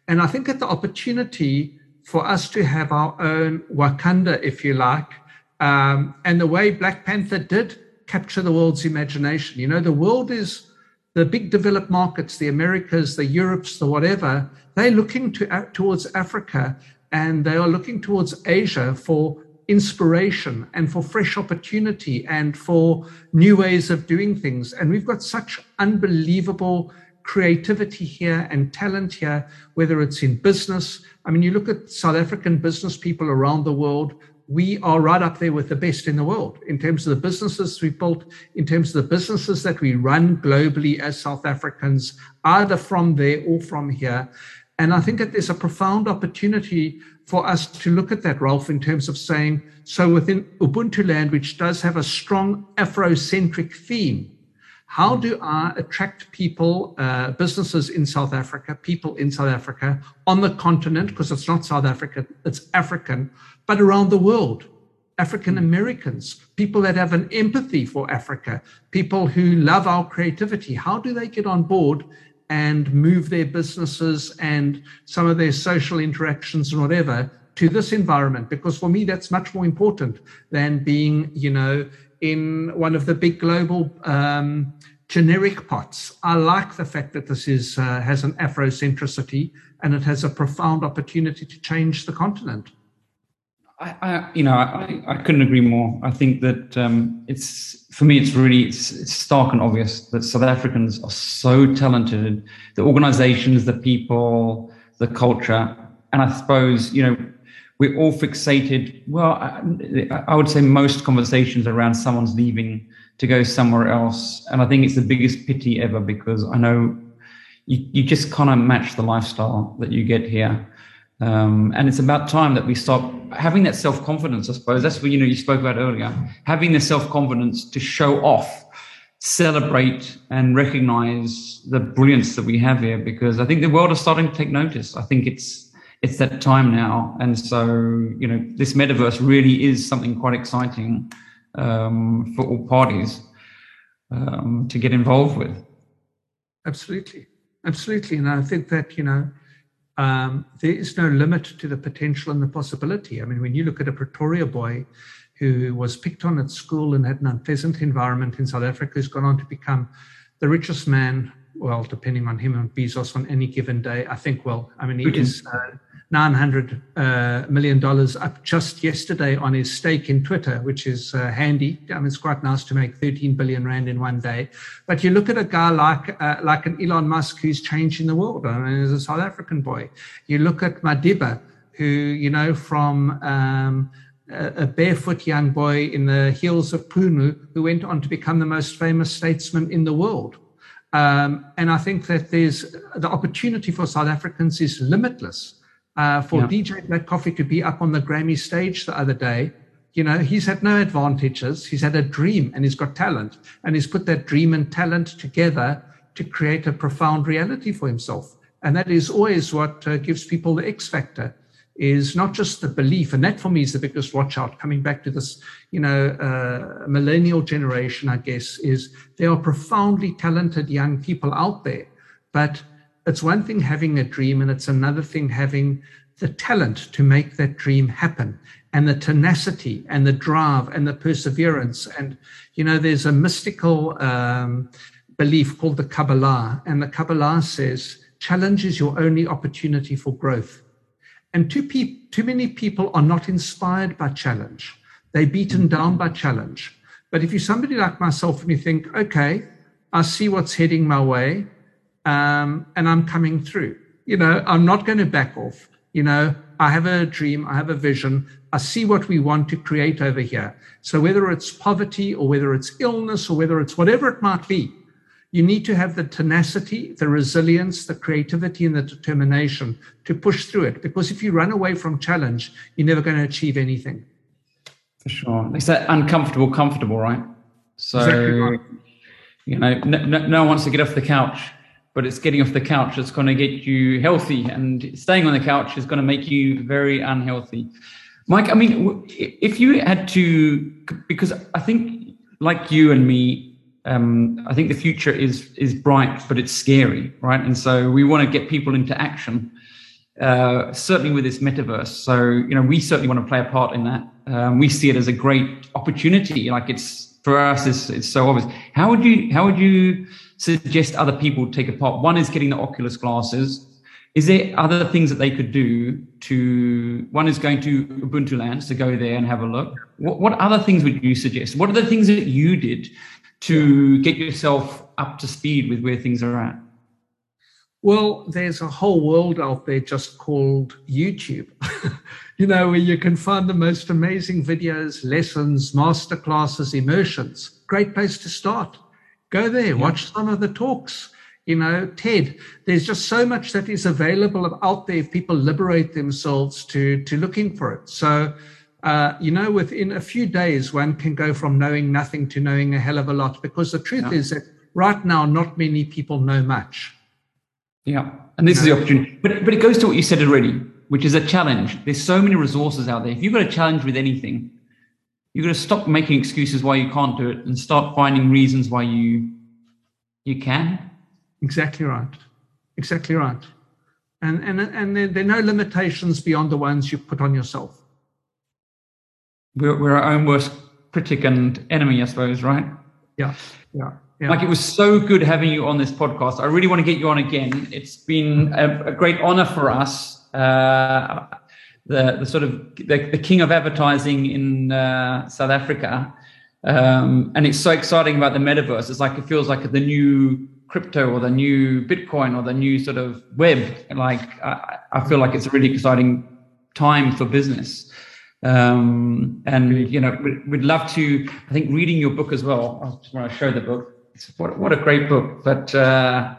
And I think that the opportunity for us to have our own Wakanda, if you like, um, and the way Black Panther did capture the world's imagination. You know, the world is the big developed markets, the Americas, the Europes, the whatever, they're looking to, uh, towards Africa and they are looking towards Asia for inspiration and for fresh opportunity and for new ways of doing things. And we've got such unbelievable creativity here and talent here, whether it's in business. I mean, you look at South African business people around the world, we are right up there with the best in the world in terms of the businesses we built, in terms of the businesses that we run globally as South Africans, either from there or from here. And I think that there's a profound opportunity for us to look at that, Ralph, in terms of saying, so within Ubuntu land, which does have a strong Afrocentric theme, how do I attract people, uh, businesses in South Africa, people in South Africa, on the continent, because it's not South Africa, it's African, but around the world? African Americans, people that have an empathy for Africa, people who love our creativity. How do they get on board and move their businesses and some of their social interactions and whatever to this environment? Because for me, that's much more important than being, you know, in one of the big global um, generic pots. I like the fact that this is uh, has an Afrocentricity and it has a profound opportunity to change the continent. I, I you know, I, I couldn't agree more. I think that um, it's for me, it's really it's, it's stark and obvious that South Africans are so talented. The organisations, the people, the culture, and I suppose you know we're all fixated. Well, I, I would say most conversations around someone's leaving to go somewhere else. And I think it's the biggest pity ever because I know you, you just kind of match the lifestyle that you get here. Um, and it's about time that we stop having that self confidence, I suppose. That's what you know you spoke about earlier. Having the self confidence to show off, celebrate, and recognize the brilliance that we have here because I think the world is starting to take notice. I think it's it's that time now, and so you know this metaverse really is something quite exciting um, for all parties um, to get involved with. Absolutely, absolutely, and I think that you know um, there is no limit to the potential and the possibility. I mean, when you look at a Pretoria boy who was picked on at school and had an unpleasant environment in South Africa, who's gone on to become the richest man, well, depending on him and Bezos on any given day. I think, well, I mean, he is uh, 900 uh, million dollars up just yesterday on his stake in Twitter, which is uh, handy. I mean, it's quite nice to make 13 billion rand in one day. But you look at a guy like uh, like an Elon Musk who's changing the world. I mean, he's a South African boy. You look at Madiba, who you know from um, a barefoot young boy in the hills of Qunu who went on to become the most famous statesman in the world. Um, and I think that there's the opportunity for South Africans is limitless uh, for yeah. DJ Black Coffee to be up on the Grammy stage the other day. You know, he's had no advantages. He's had a dream and he's got talent. And he's put that dream and talent together to create a profound reality for himself. And that is always what uh, gives people the X factor is not just the belief. And that for me is the biggest watch out coming back to this, you know, uh, millennial generation, I guess, is there are profoundly talented young people out there, but it's one thing having a dream and it's another thing having the talent to make that dream happen and the tenacity and the drive and the perseverance. And you know there's a mystical um, belief called the kabbalah. And the kabbalah says challenge is your only opportunity for growth. And too, pe- too many people are not inspired by challenge. They're beaten down by challenge. But if you're somebody like myself and you think okay i see what's heading my way um, and I'm coming through. You know, I'm not going to back off. You know, I have a dream, I have a vision, I see what we want to create over here. So whether it's poverty or whether it's illness or whether it's whatever it might be, you need to have the tenacity, the resilience, the creativity, and the determination to push through it. Because if you run away from challenge, you're never going to achieve anything. For sure. It's that uncomfortable, comfortable, right? So, exactly right. you know, no, no, no one wants to get off the couch but it's getting off the couch. That's going to get you healthy and staying on the couch is going to make you very unhealthy. Mike i mean if you had to because i think like you and me um, i think the future is is bright but it's scary right? And so we want to get people into action uh, certainly with this metaverse. So you know we certainly want to play a part in that. Um, we see it as a great opportunity. Like it's for us it's, it's so obvious how would you how would you suggest other people take a part? One is getting the Oculus glasses. Is there other things that they could do to? One is going to Ubuntu Lands to go there and have a look. What, what other things would you suggest? What are the things that you did to get yourself up to speed with where things are at? Well, there's a whole world out there just called YouTube, you know, where you can find the most amazing videos, lessons, masterclasses, immersions. Great place to start. Go there, yeah. watch some of the talks. You know, TED, there's just so much that is available out there if people liberate themselves to, to looking for it. So, uh, you know, within a few days, one can go from knowing nothing to knowing a hell of a lot because the truth yeah. is that right now, not many people know much. Yeah. And this is the opportunity. But, but it goes to what you said already, which is a challenge. There's so many resources out there. If you've got a challenge with anything, you've got to stop making excuses why you can't do it and start finding reasons why you you can exactly right exactly right and and and there, there are no limitations beyond the ones you put on yourself we're, we're our own worst critic and enemy i suppose right yeah yeah yeah. Like it was so good having you on this podcast. I really want to get you on again. It's been a, a great honor for us. Uh, the, the sort of the, the king of advertising in uh, South Africa. Um, and it's so exciting about the metaverse. It's like it feels like the new crypto or the new Bitcoin or the new sort of web. Like I, I feel like it's a really exciting time for business. Um, and you know, we'd, we'd, love to. I think reading your book as well. I just want to show the book. What what a great book! But uh,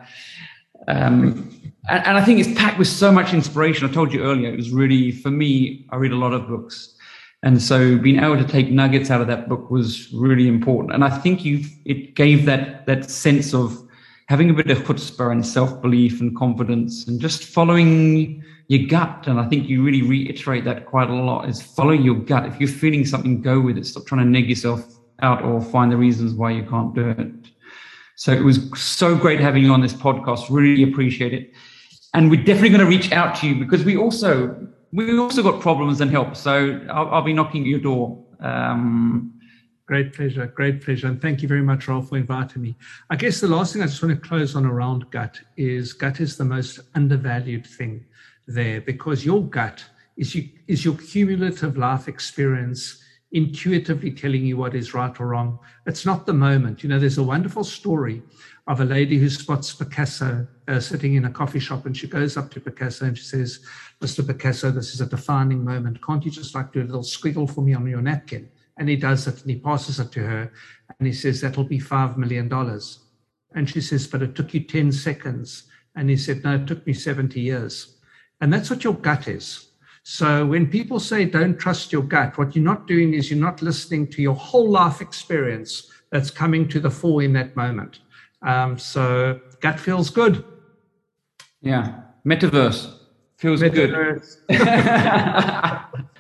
um, and, and I think it's packed with so much inspiration. I told you earlier, it was really, for me, I read a lot of books. And so being able to take nuggets out of that book was really important. And I think you it gave that that sense of having a bit of chutzpah and self belief and confidence and just following your gut. And I think you really reiterate that quite a lot is follow your gut. If you're feeling something, go with it. Stop trying to neg yourself out or find the reasons why you can't do it. So it was so great having you on this podcast. Really appreciate it. And we're definitely going to reach out to you because we also we also got problems and help. So I'll, I'll be knocking at your door. Um, Great pleasure. Great pleasure. And thank you very much, Rolf, for inviting me. I guess the last thing I just want to close on around gut is gut is the most undervalued thing there because your gut is, you, is your cumulative life experience intuitively telling you what is right or wrong. It's not the moment. You know, there's a wonderful story of a lady who spots Picasso uh, sitting in a coffee shop and she goes up to Picasso and she says, Mr. Picasso, this is a defining moment. Can't you just like do a little squiggle for me on your napkin? And he does it and he passes it to her and he says, That'll be $5 million. And she says, But it took you 10 seconds. And he said, No, it took me 70 years. And that's what your gut is. So when people say don't trust your gut, what you're not doing is you're not listening to your whole life experience that's coming to the fore in that moment. Um, so gut feels good. Yeah. Metaverse feels Metaverse. good.